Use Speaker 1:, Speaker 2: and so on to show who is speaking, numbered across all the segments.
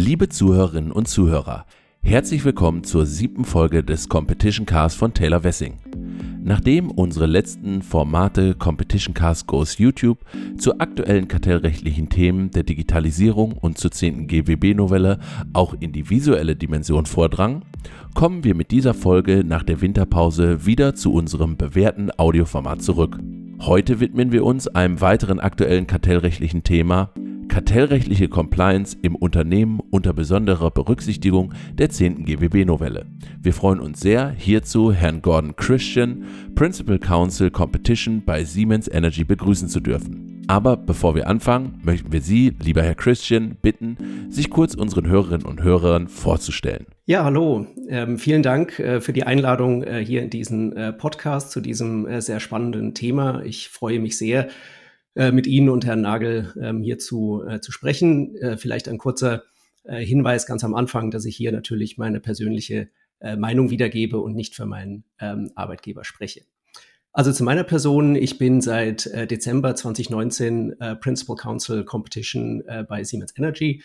Speaker 1: Liebe Zuhörerinnen und Zuhörer, herzlich willkommen zur siebten Folge des Competition Cast von Taylor Wessing. Nachdem unsere letzten Formate Competition Cast Goes YouTube zu aktuellen kartellrechtlichen Themen der Digitalisierung und zur 10. GWB-Novelle auch in die visuelle Dimension vordrangen, kommen wir mit dieser Folge nach der Winterpause wieder zu unserem bewährten Audioformat zurück. Heute widmen wir uns einem weiteren aktuellen kartellrechtlichen Thema, Kartellrechtliche Compliance im Unternehmen unter besonderer Berücksichtigung der 10. GWB-Novelle. Wir freuen uns sehr, hierzu Herrn Gordon Christian, Principal Counsel Competition bei Siemens Energy begrüßen zu dürfen. Aber bevor wir anfangen, möchten wir Sie, lieber Herr Christian, bitten, sich kurz unseren Hörerinnen und Hörern vorzustellen.
Speaker 2: Ja, hallo. Ähm, vielen Dank äh, für die Einladung äh, hier in diesen äh, Podcast zu diesem äh, sehr spannenden Thema. Ich freue mich sehr, äh, mit Ihnen und Herrn Nagel ähm, hier zu, äh, zu sprechen. Äh, vielleicht ein kurzer äh, Hinweis ganz am Anfang, dass ich hier natürlich meine persönliche äh, Meinung wiedergebe und nicht für meinen ähm, Arbeitgeber spreche. Also zu meiner Person, ich bin seit Dezember 2019 äh, Principal Counsel Competition bei Siemens Energy,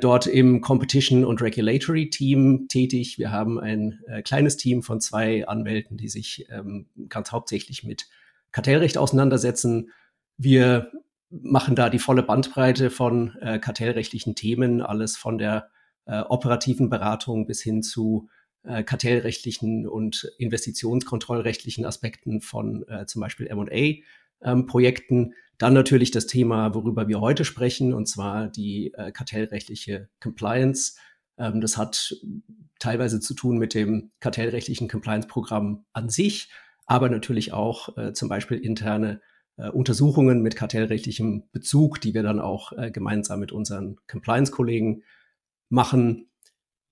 Speaker 2: dort im Competition und Regulatory Team tätig. Wir haben ein äh, kleines Team von zwei Anwälten, die sich ähm, ganz hauptsächlich mit Kartellrecht auseinandersetzen wir machen da die volle Bandbreite von äh, kartellrechtlichen Themen, alles von der äh, operativen Beratung bis hin zu äh, kartellrechtlichen und investitionskontrollrechtlichen Aspekten von äh, zum Beispiel M&A-Projekten. Ähm, Dann natürlich das Thema, worüber wir heute sprechen, und zwar die äh, kartellrechtliche Compliance. Ähm, das hat teilweise zu tun mit dem kartellrechtlichen Compliance-Programm an sich, aber natürlich auch äh, zum Beispiel interne äh, Untersuchungen mit kartellrechtlichem Bezug, die wir dann auch äh, gemeinsam mit unseren Compliance-Kollegen machen.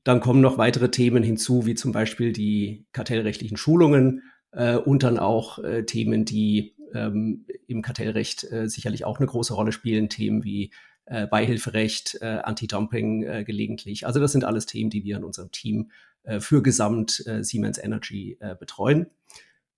Speaker 2: Dann kommen noch weitere Themen hinzu, wie zum Beispiel die kartellrechtlichen Schulungen äh, und dann auch äh, Themen, die ähm, im Kartellrecht äh, sicherlich auch eine große Rolle spielen, Themen wie äh, Beihilferecht, äh, Anti-Dumping äh, gelegentlich. Also das sind alles Themen, die wir in unserem Team äh, für Gesamt äh, Siemens Energy äh, betreuen.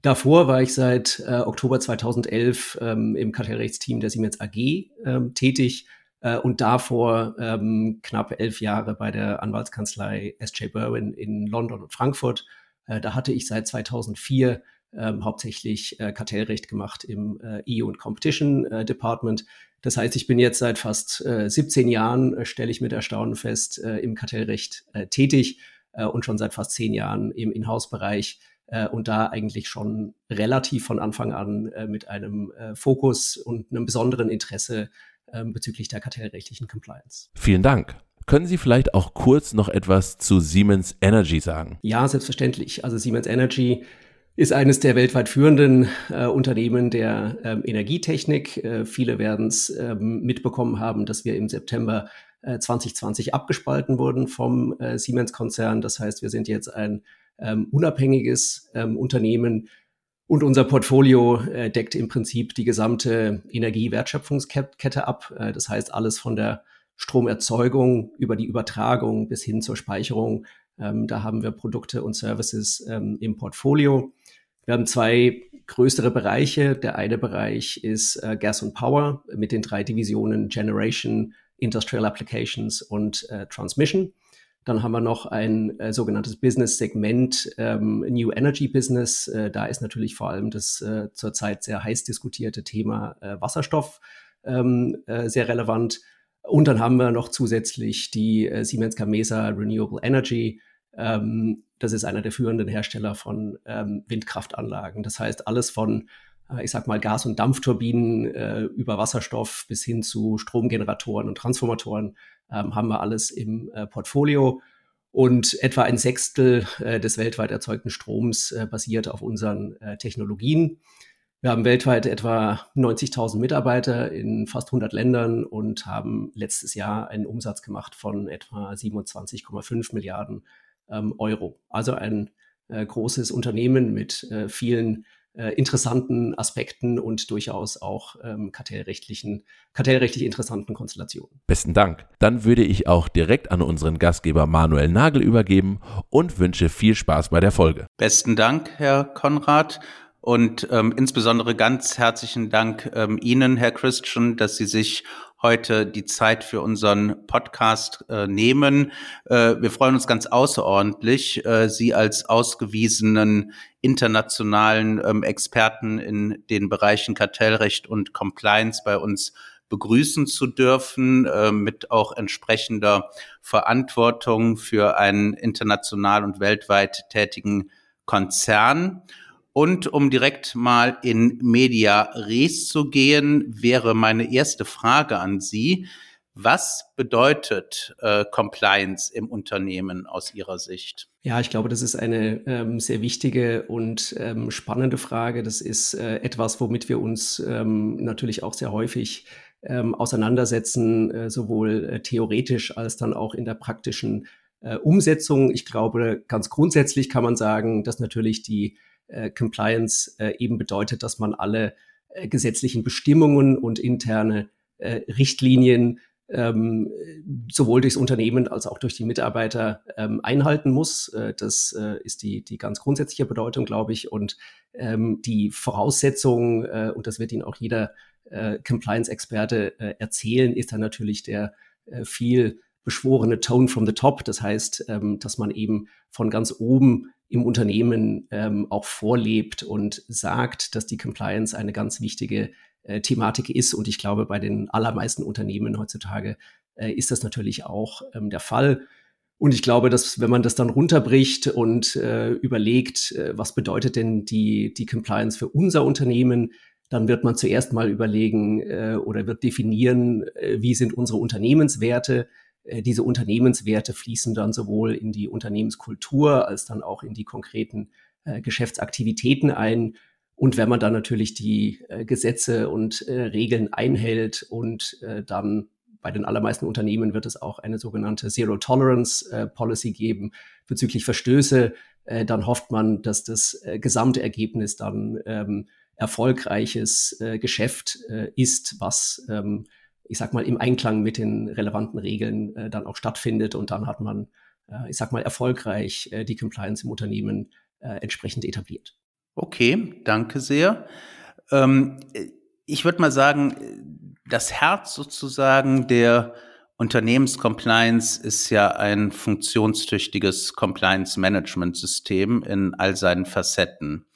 Speaker 2: Davor war ich seit äh, Oktober 2011 ähm, im Kartellrechtsteam der Siemens AG ähm, tätig äh, und davor ähm, knapp elf Jahre bei der Anwaltskanzlei S.J. Berwin in London und Frankfurt. Äh, da hatte ich seit 2004 ähm, hauptsächlich äh, Kartellrecht gemacht im äh, EU und Competition äh, Department. Das heißt, ich bin jetzt seit fast äh, 17 Jahren, stelle ich mit Erstaunen fest, im Kartellrecht tätig und schon seit fast zehn Jahren im Inhouse-Bereich äh, und da eigentlich schon relativ von Anfang an äh, mit einem äh, Fokus und einem besonderen Interesse ähm, bezüglich der kartellrechtlichen Compliance.
Speaker 1: Vielen Dank. Können Sie vielleicht auch kurz noch etwas zu Siemens Energy sagen?
Speaker 2: Ja, selbstverständlich. Also Siemens Energy ist eines der weltweit führenden äh, Unternehmen der ähm, Energietechnik. Äh, viele werden es ähm, mitbekommen haben, dass wir im September äh, 2020 abgespalten wurden vom äh, Siemens-Konzern. Das heißt, wir sind jetzt ein ähm, unabhängiges ähm, Unternehmen. Und unser Portfolio äh, deckt im Prinzip die gesamte Energiewertschöpfungskette ab. Äh, das heißt, alles von der Stromerzeugung über die Übertragung bis hin zur Speicherung. Ähm, da haben wir Produkte und Services ähm, im Portfolio. Wir haben zwei größere Bereiche. Der eine Bereich ist äh, Gas und Power mit den drei Divisionen Generation, Industrial Applications und äh, Transmission. Dann haben wir noch ein äh, sogenanntes Business-Segment, ähm, New Energy Business. Äh, da ist natürlich vor allem das äh, zurzeit sehr heiß diskutierte Thema äh, Wasserstoff ähm, äh, sehr relevant. Und dann haben wir noch zusätzlich die äh, Siemens Gamesa Renewable Energy. Ähm, das ist einer der führenden Hersteller von ähm, Windkraftanlagen. Das heißt, alles von ich sag mal, Gas- und Dampfturbinen äh, über Wasserstoff bis hin zu Stromgeneratoren und Transformatoren ähm, haben wir alles im äh, Portfolio. Und etwa ein Sechstel äh, des weltweit erzeugten Stroms äh, basiert auf unseren äh, Technologien. Wir haben weltweit etwa 90.000 Mitarbeiter in fast 100 Ländern und haben letztes Jahr einen Umsatz gemacht von etwa 27,5 Milliarden ähm, Euro. Also ein äh, großes Unternehmen mit äh, vielen äh, interessanten Aspekten und durchaus auch ähm, kartellrechtlichen, kartellrechtlich interessanten Konstellationen.
Speaker 1: Besten Dank. Dann würde ich auch direkt an unseren Gastgeber Manuel Nagel übergeben und wünsche viel Spaß bei der Folge.
Speaker 3: Besten Dank, Herr Konrad. Und ähm, insbesondere ganz herzlichen Dank ähm, Ihnen, Herr Christian, dass Sie sich heute die Zeit für unseren Podcast äh, nehmen. Äh, wir freuen uns ganz außerordentlich, äh, Sie als ausgewiesenen internationalen ähm, Experten in den Bereichen Kartellrecht und Compliance bei uns begrüßen zu dürfen, äh, mit auch entsprechender Verantwortung für einen international und weltweit tätigen Konzern. Und um direkt mal in Media Res zu gehen, wäre meine erste Frage an Sie. Was bedeutet äh, Compliance im Unternehmen aus Ihrer Sicht?
Speaker 2: Ja, ich glaube, das ist eine ähm, sehr wichtige und ähm, spannende Frage. Das ist äh, etwas, womit wir uns ähm, natürlich auch sehr häufig ähm, auseinandersetzen, äh, sowohl äh, theoretisch als dann auch in der praktischen äh, Umsetzung. Ich glaube, ganz grundsätzlich kann man sagen, dass natürlich die äh, Compliance äh, eben bedeutet, dass man alle äh, gesetzlichen Bestimmungen und interne Richtlinien ähm, sowohl durchs Unternehmen als auch durch die Mitarbeiter ähm, einhalten muss. Das ist die, die ganz grundsätzliche Bedeutung, glaube ich. Und ähm, die Voraussetzung, und das wird Ihnen auch jeder Compliance-Experte äh, erzählen, ist dann natürlich der viel beschworene Tone from the top. Das heißt, ähm, dass man eben von ganz oben im Unternehmen ähm, auch vorlebt und sagt, dass die Compliance eine ganz wichtige äh, Thematik ist. Und ich glaube, bei den allermeisten Unternehmen heutzutage äh, ist das natürlich auch ähm, der Fall. Und ich glaube, dass wenn man das dann runterbricht und äh, überlegt, äh, was bedeutet denn die, die Compliance für unser Unternehmen, dann wird man zuerst mal überlegen äh, oder wird definieren, äh, wie sind unsere Unternehmenswerte, diese Unternehmenswerte fließen dann sowohl in die Unternehmenskultur als dann auch in die konkreten äh, Geschäftsaktivitäten ein. Und wenn man dann natürlich die äh, Gesetze und äh, Regeln einhält und äh, dann bei den allermeisten Unternehmen wird es auch eine sogenannte Zero Tolerance äh, Policy geben bezüglich Verstöße, dann hofft man, dass das gesamte Ergebnis dann ähm, erfolgreiches Geschäft ist, was ähm, ich sag mal, im Einklang mit den relevanten Regeln äh, dann auch stattfindet und dann hat man, äh, ich sag mal, erfolgreich äh, die Compliance im Unternehmen äh, entsprechend etabliert.
Speaker 3: Okay, danke sehr. Ähm, ich würde mal sagen, das Herz sozusagen der Unternehmenscompliance ist ja ein funktionstüchtiges Compliance-Management-System in all seinen Facetten.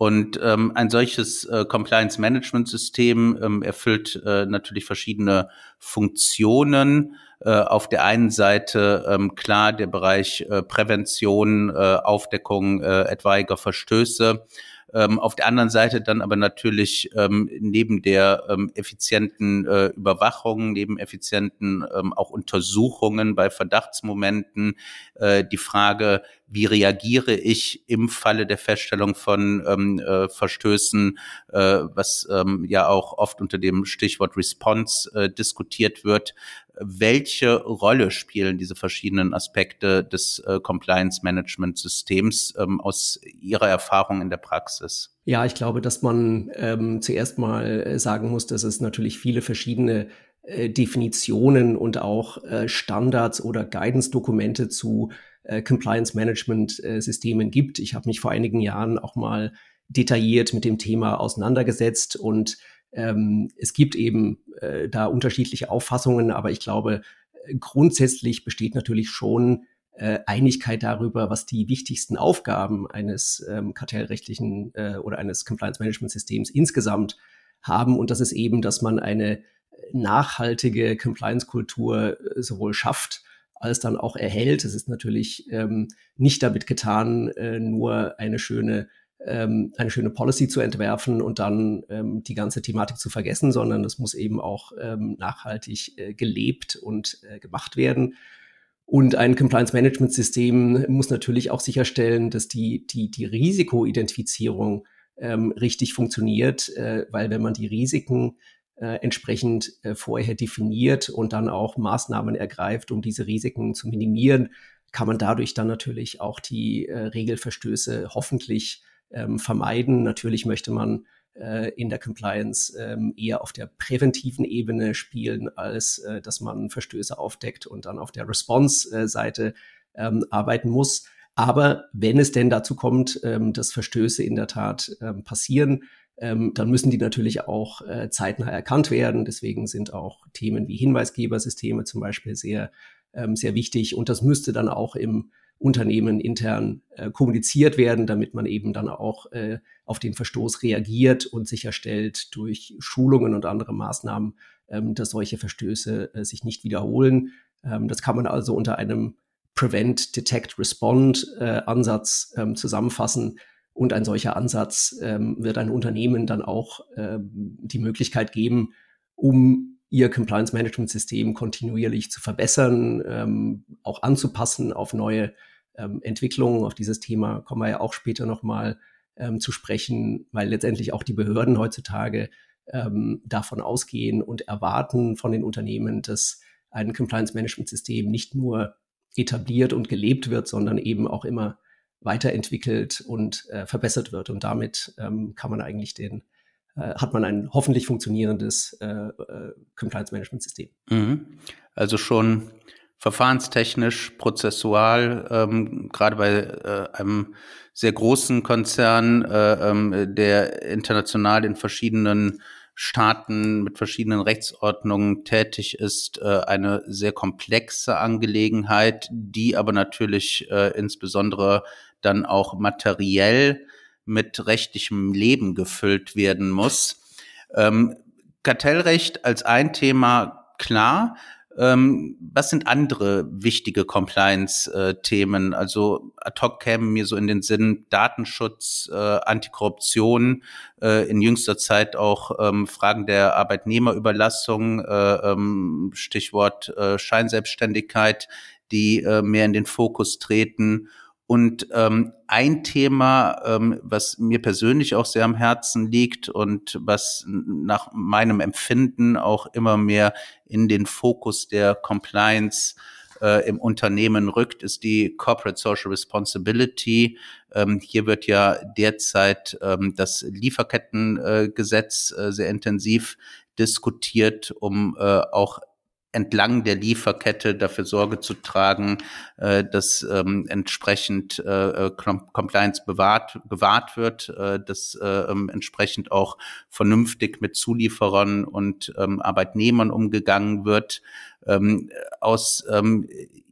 Speaker 3: Und ähm, ein solches äh, Compliance-Management-System ähm, erfüllt äh, natürlich verschiedene Funktionen. Äh, auf der einen Seite ähm, klar der Bereich äh, Prävention, äh, Aufdeckung äh, etwaiger Verstöße ähm, auf der anderen Seite dann aber natürlich ähm, neben der ähm, effizienten äh, Überwachung, neben effizienten ähm, auch Untersuchungen bei Verdachtsmomenten äh, die Frage, wie reagiere ich im Falle der Feststellung von ähm, äh, Verstößen, äh, was ähm, ja auch oft unter dem Stichwort Response äh, diskutiert wird. Welche Rolle spielen diese verschiedenen Aspekte des äh, Compliance Management Systems ähm, aus Ihrer Erfahrung in der Praxis?
Speaker 2: Ja, ich glaube, dass man ähm, zuerst mal äh, sagen muss, dass es natürlich viele verschiedene äh, Definitionen und auch äh, Standards oder Guidance-Dokumente zu äh, Compliance Management äh, Systemen gibt. Ich habe mich vor einigen Jahren auch mal detailliert mit dem Thema auseinandergesetzt und ähm, es gibt eben äh, da unterschiedliche Auffassungen, aber ich glaube, äh, grundsätzlich besteht natürlich schon äh, Einigkeit darüber, was die wichtigsten Aufgaben eines ähm, kartellrechtlichen äh, oder eines Compliance Management Systems insgesamt haben. Und das ist eben, dass man eine nachhaltige Compliance-Kultur äh, sowohl schafft, als dann auch erhält. Es ist natürlich ähm, nicht damit getan, äh, nur eine schöne ähm, eine schöne Policy zu entwerfen und dann ähm, die ganze Thematik zu vergessen, sondern das muss eben auch ähm, nachhaltig äh, gelebt und äh, gemacht werden. Und ein Compliance Management System muss natürlich auch sicherstellen, dass die, die, die Risikoidentifizierung ähm, richtig funktioniert, äh, weil wenn man die Risiken äh, entsprechend äh, vorher definiert und dann auch Maßnahmen ergreift, um diese Risiken zu minimieren, kann man dadurch dann natürlich auch die äh, Regelverstöße hoffentlich ähm, vermeiden. Natürlich möchte man äh, in der Compliance ähm, eher auf der präventiven Ebene spielen, als äh, dass man Verstöße aufdeckt und dann auf der Response-Seite ähm, arbeiten muss. Aber wenn es denn dazu kommt, ähm, dass Verstöße in der Tat ähm, passieren, ähm, dann müssen die natürlich auch äh, zeitnah erkannt werden. Deswegen sind auch Themen wie Hinweisgebersysteme zum Beispiel sehr, ähm, sehr wichtig. Und das müsste dann auch im Unternehmen intern äh, kommuniziert werden, damit man eben dann auch äh, auf den Verstoß reagiert und sicherstellt durch Schulungen und andere Maßnahmen, ähm, dass solche Verstöße äh, sich nicht wiederholen. Ähm, das kann man also unter einem Prevent, Detect, Respond äh, Ansatz ähm, zusammenfassen. Und ein solcher Ansatz ähm, wird ein Unternehmen dann auch ähm, die Möglichkeit geben, um ihr Compliance Management System kontinuierlich zu verbessern, ähm, auch anzupassen auf neue ähm, Entwicklungen. Auf dieses Thema kommen wir ja auch später nochmal ähm, zu sprechen, weil letztendlich auch die Behörden heutzutage ähm, davon ausgehen und erwarten von den Unternehmen, dass ein Compliance Management System nicht nur etabliert und gelebt wird, sondern eben auch immer weiterentwickelt und äh, verbessert wird. Und damit ähm, kann man eigentlich den, äh, hat man ein hoffentlich funktionierendes äh, äh Compliance Management System.
Speaker 3: Mhm. Also schon verfahrenstechnisch, prozessual, ähm, gerade bei äh, einem sehr großen Konzern, äh, ähm, der international in verschiedenen Staaten mit verschiedenen Rechtsordnungen tätig ist, äh, eine sehr komplexe Angelegenheit, die aber natürlich äh, insbesondere dann auch materiell mit rechtlichem Leben gefüllt werden muss. Ähm, Kartellrecht als ein Thema klar. Ähm, was sind andere wichtige Compliance-Themen? also ad hoc kämen mir so in den Sinn Datenschutz, äh, Antikorruption, äh, in jüngster Zeit auch ähm, Fragen der Arbeitnehmerüberlassung, äh, ähm, Stichwort äh, Scheinselbstständigkeit, die äh, mehr in den Fokus treten und ähm, ein Thema, ähm, was mir persönlich auch sehr am Herzen liegt und was nach meinem Empfinden auch immer mehr in den Fokus der Compliance äh, im Unternehmen rückt, ist die Corporate Social Responsibility. Ähm, hier wird ja derzeit ähm, das Lieferkettengesetz äh, sehr intensiv diskutiert, um äh, auch entlang der Lieferkette dafür Sorge zu tragen, äh, dass ähm, entsprechend äh, äh Compliance bewahrt, gewahrt wird, äh, dass äh, ähm, entsprechend auch vernünftig mit Zulieferern und ähm, Arbeitnehmern umgegangen wird. Ähm, aus ähm,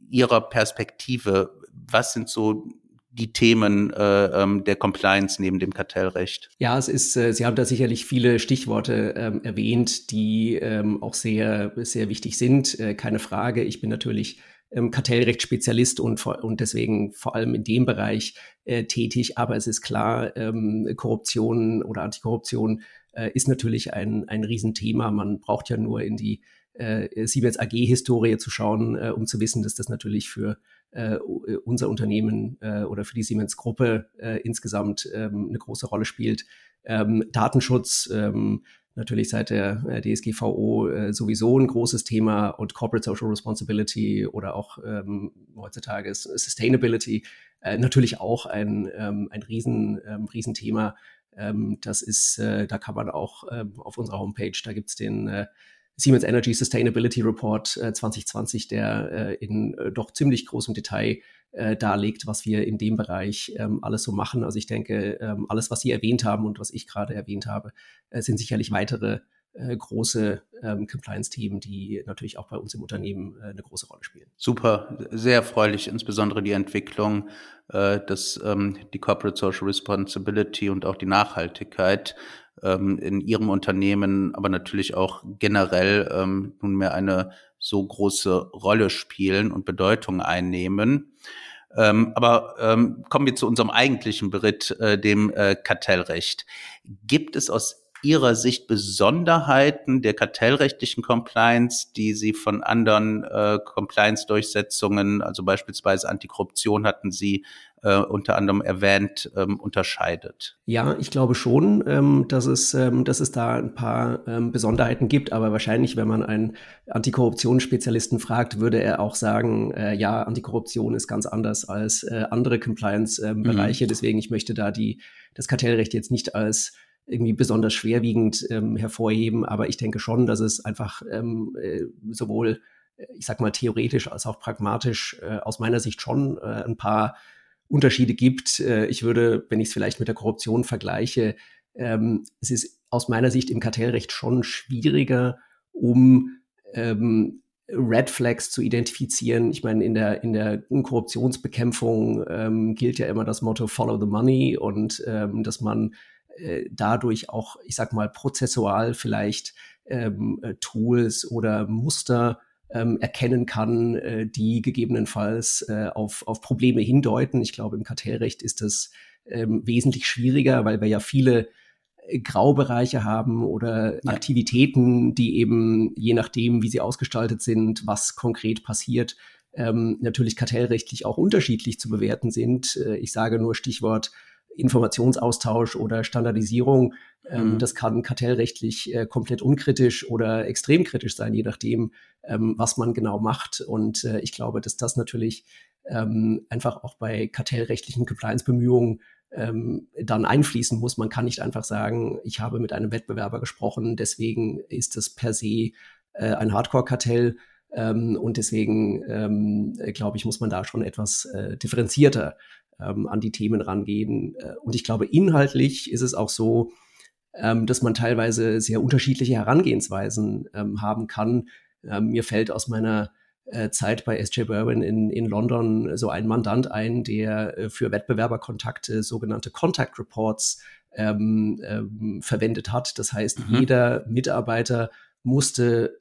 Speaker 3: Ihrer Perspektive, was sind so die Themen äh, ähm, der Compliance neben dem Kartellrecht?
Speaker 2: Ja, es ist, äh, Sie haben da sicherlich viele Stichworte ähm, erwähnt, die ähm, auch sehr, sehr wichtig sind. Äh, keine Frage. Ich bin natürlich ähm, Kartellrechtsspezialist und, und deswegen vor allem in dem Bereich äh, tätig. Aber es ist klar, ähm, Korruption oder Antikorruption äh, ist natürlich ein, ein Riesenthema. Man braucht ja nur in die äh, Siemens AG-Historie zu schauen, äh, um zu wissen, dass das natürlich für äh, unser Unternehmen äh, oder für die Siemens-Gruppe äh, insgesamt ähm, eine große Rolle spielt. Ähm, Datenschutz, ähm, natürlich seit der äh, DSGVO äh, sowieso ein großes Thema und Corporate Social Responsibility oder auch ähm, heutzutage Sustainability äh, natürlich auch ein, ähm, ein riesen, ähm, Riesenthema. Das ist, äh, da kann man auch auf unserer Homepage, da gibt's den äh, Siemens Energy Sustainability Report äh, 2020, der äh, in äh, doch ziemlich großem Detail äh, darlegt, was wir in dem Bereich ähm, alles so machen. Also ich denke, ähm, alles, was Sie erwähnt haben und was ich gerade erwähnt habe, äh, sind sicherlich weitere äh, große ähm, Compliance-Themen, die natürlich auch bei uns im Unternehmen äh, eine große Rolle spielen.
Speaker 3: Super, sehr erfreulich, insbesondere die Entwicklung, äh, dass ähm, die Corporate Social Responsibility und auch die Nachhaltigkeit ähm, in ihrem Unternehmen, aber natürlich auch generell ähm, nunmehr eine so große Rolle spielen und Bedeutung einnehmen. Ähm, aber ähm, kommen wir zu unserem eigentlichen Beritt, äh, dem äh, Kartellrecht. Gibt es aus Ihrer Sicht Besonderheiten der kartellrechtlichen Compliance, die Sie von anderen äh, Compliance-Durchsetzungen, also beispielsweise Antikorruption hatten Sie äh, unter anderem erwähnt, ähm, unterscheidet?
Speaker 2: Ja, ich glaube schon, ähm, dass, es, ähm, dass es da ein paar ähm, Besonderheiten gibt, aber wahrscheinlich, wenn man einen Antikorruptionsspezialisten fragt, würde er auch sagen, äh, ja, Antikorruption ist ganz anders als äh, andere Compliance-Bereiche. Mhm. Deswegen, ich möchte da die, das Kartellrecht jetzt nicht als irgendwie besonders schwerwiegend ähm, hervorheben, aber ich denke schon, dass es einfach ähm, äh, sowohl, ich sag mal, theoretisch als auch pragmatisch äh, aus meiner Sicht schon äh, ein paar Unterschiede gibt. Äh, ich würde, wenn ich es vielleicht mit der Korruption vergleiche, ähm, es ist aus meiner Sicht im Kartellrecht schon schwieriger, um ähm, Red Flags zu identifizieren. Ich meine, in der, in der Korruptionsbekämpfung ähm, gilt ja immer das Motto Follow the Money und ähm, dass man äh, dadurch auch, ich sag mal, prozessual vielleicht ähm, äh, Tools oder Muster ähm, erkennen kann, äh, die gegebenenfalls äh, auf, auf Probleme hindeuten. Ich glaube, im Kartellrecht ist das ähm, wesentlich schwieriger, weil wir ja viele äh, Graubereiche haben oder ja. Aktivitäten, die eben je nachdem, wie sie ausgestaltet sind, was konkret passiert, ähm, natürlich kartellrechtlich auch unterschiedlich zu bewerten sind. Äh, ich sage nur Stichwort Informationsaustausch oder Standardisierung. Ähm, mhm. Das kann kartellrechtlich äh, komplett unkritisch oder extrem kritisch sein, je nachdem, ähm, was man genau macht. Und äh, ich glaube, dass das natürlich ähm, einfach auch bei kartellrechtlichen Compliance-Bemühungen ähm, dann einfließen muss. Man kann nicht einfach sagen, ich habe mit einem Wettbewerber gesprochen, deswegen ist es per se äh, ein Hardcore-Kartell. Ähm, und deswegen, ähm, glaube ich, muss man da schon etwas äh, differenzierter ähm, an die Themen rangehen. Äh, und ich glaube, inhaltlich ist es auch so, ähm, dass man teilweise sehr unterschiedliche Herangehensweisen ähm, haben kann. Ähm, mir fällt aus meiner äh, Zeit bei SJ Berwin in, in London so ein Mandant ein, der äh, für Wettbewerberkontakte sogenannte Contact Reports ähm, ähm, verwendet hat. Das heißt, mhm. jeder Mitarbeiter musste,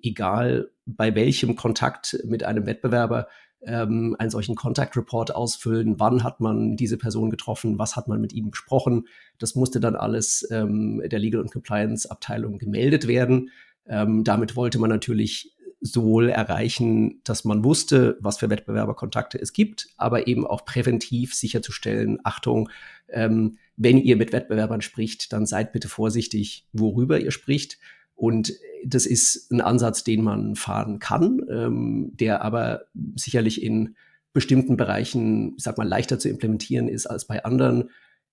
Speaker 2: egal bei welchem Kontakt mit einem Wettbewerber, ähm, einen solchen Contact Report ausfüllen. Wann hat man diese Person getroffen? Was hat man mit ihm besprochen? Das musste dann alles ähm, der Legal und Compliance Abteilung gemeldet werden. Ähm, damit wollte man natürlich sowohl erreichen, dass man wusste, was für Wettbewerberkontakte es gibt, aber eben auch präventiv sicherzustellen, Achtung, ähm, wenn ihr mit Wettbewerbern spricht, dann seid bitte vorsichtig, worüber ihr spricht. Und das ist ein Ansatz, den man fahren kann, ähm, der aber sicherlich in bestimmten Bereichen, ich sag mal, leichter zu implementieren ist als bei anderen.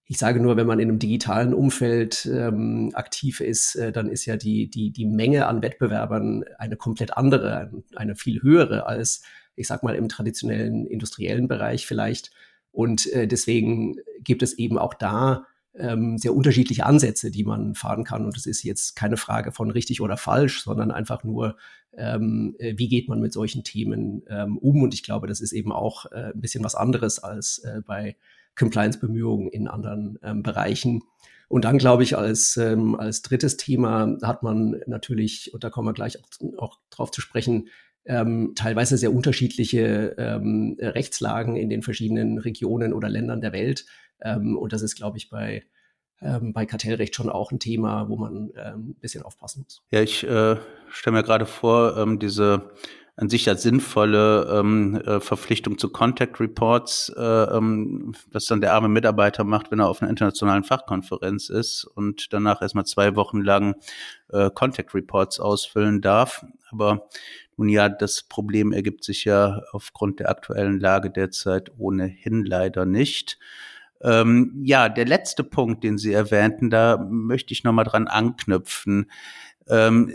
Speaker 2: Ich sage nur, wenn man in einem digitalen Umfeld ähm, aktiv ist, äh, dann ist ja die, die, die Menge an Wettbewerbern eine komplett andere, eine viel höhere als, ich sag mal, im traditionellen industriellen Bereich vielleicht. Und äh, deswegen gibt es eben auch da ähm, sehr unterschiedliche Ansätze, die man fahren kann. Und es ist jetzt keine Frage von richtig oder falsch, sondern einfach nur, ähm, äh, wie geht man mit solchen Themen ähm, um. Und ich glaube, das ist eben auch äh, ein bisschen was anderes als äh, bei Compliance-Bemühungen in anderen ähm, Bereichen. Und dann glaube ich, als, ähm, als drittes Thema hat man natürlich, und da kommen wir gleich auch, auch drauf zu sprechen, ähm, teilweise sehr unterschiedliche ähm, Rechtslagen in den verschiedenen Regionen oder Ländern der Welt. Ähm, und das ist, glaube ich, bei ähm, bei Kartellrecht schon auch ein Thema, wo man ähm, ein bisschen aufpassen muss.
Speaker 3: Ja, ich äh, stelle mir gerade vor, ähm, diese an sich ja sinnvolle ähm, äh, Verpflichtung zu Contact Reports, äh, ähm, was dann der arme Mitarbeiter macht, wenn er auf einer internationalen Fachkonferenz ist und danach erstmal zwei Wochen lang äh, Contact Reports ausfüllen darf. Aber nun ja, das Problem ergibt sich ja aufgrund der aktuellen Lage derzeit ohnehin leider nicht. Ähm, ja, der letzte Punkt, den Sie erwähnten, da möchte ich nochmal dran anknüpfen. Ähm,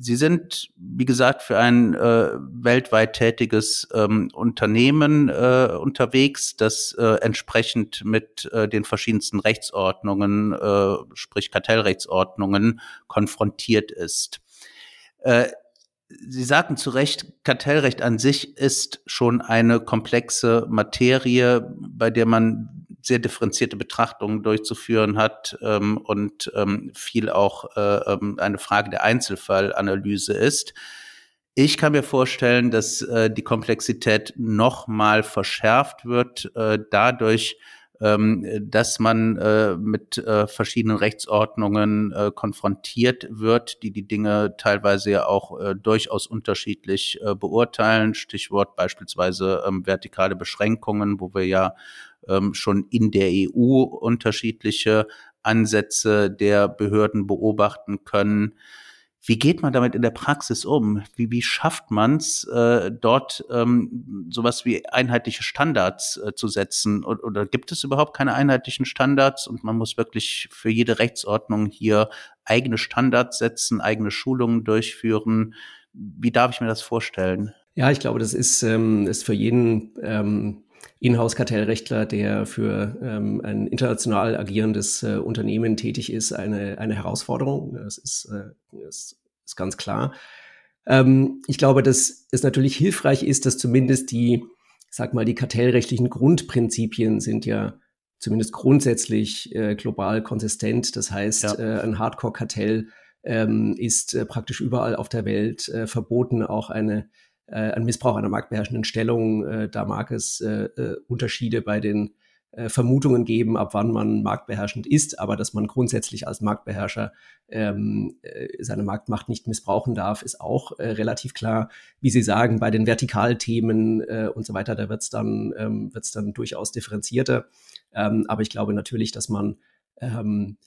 Speaker 3: Sie sind, wie gesagt, für ein äh, weltweit tätiges ähm, Unternehmen äh, unterwegs, das äh, entsprechend mit äh, den verschiedensten Rechtsordnungen, äh, sprich Kartellrechtsordnungen, konfrontiert ist. Äh, Sie sagten zu Recht, Kartellrecht an sich ist schon eine komplexe Materie, bei der man sehr differenzierte Betrachtungen durchzuführen hat ähm, und ähm, viel auch äh, ähm, eine Frage der Einzelfallanalyse ist. Ich kann mir vorstellen, dass äh, die Komplexität noch mal verschärft wird äh, dadurch, ähm, dass man äh, mit äh, verschiedenen Rechtsordnungen äh, konfrontiert wird, die die Dinge teilweise ja auch äh, durchaus unterschiedlich äh, beurteilen. Stichwort beispielsweise ähm, vertikale Beschränkungen, wo wir ja ähm, schon in der EU unterschiedliche Ansätze der Behörden beobachten können. Wie geht man damit in der Praxis um? Wie, wie schafft man es, äh, dort ähm, sowas wie einheitliche Standards äh, zu setzen? Oder, oder gibt es überhaupt keine einheitlichen Standards und man muss wirklich für jede Rechtsordnung hier eigene Standards setzen, eigene Schulungen durchführen? Wie darf ich mir das vorstellen?
Speaker 2: Ja, ich glaube, das ist, ähm, ist für jeden ähm, Inhouse-Kartellrechtler, der für ähm, ein international agierendes äh, Unternehmen tätig ist, eine, eine Herausforderung. Das ist, äh, das ist ganz klar. Ähm, ich glaube, dass es natürlich hilfreich ist, dass zumindest die, sag mal, die kartellrechtlichen Grundprinzipien sind ja zumindest grundsätzlich äh, global konsistent. Das heißt, ja. äh, ein Hardcore-Kartell ähm, ist äh, praktisch überall auf der Welt äh, verboten, auch eine äh, ein Missbrauch einer marktbeherrschenden Stellung. Äh, da mag es äh, äh, Unterschiede bei den äh, Vermutungen geben, ab wann man marktbeherrschend ist, aber dass man grundsätzlich als Marktbeherrscher ähm, äh, seine Marktmacht nicht missbrauchen darf, ist auch äh, relativ klar. Wie Sie sagen, bei den Vertikalthemen äh, und so weiter, da wird es dann, ähm, dann durchaus differenzierter. Ähm, aber ich glaube natürlich, dass man ähm,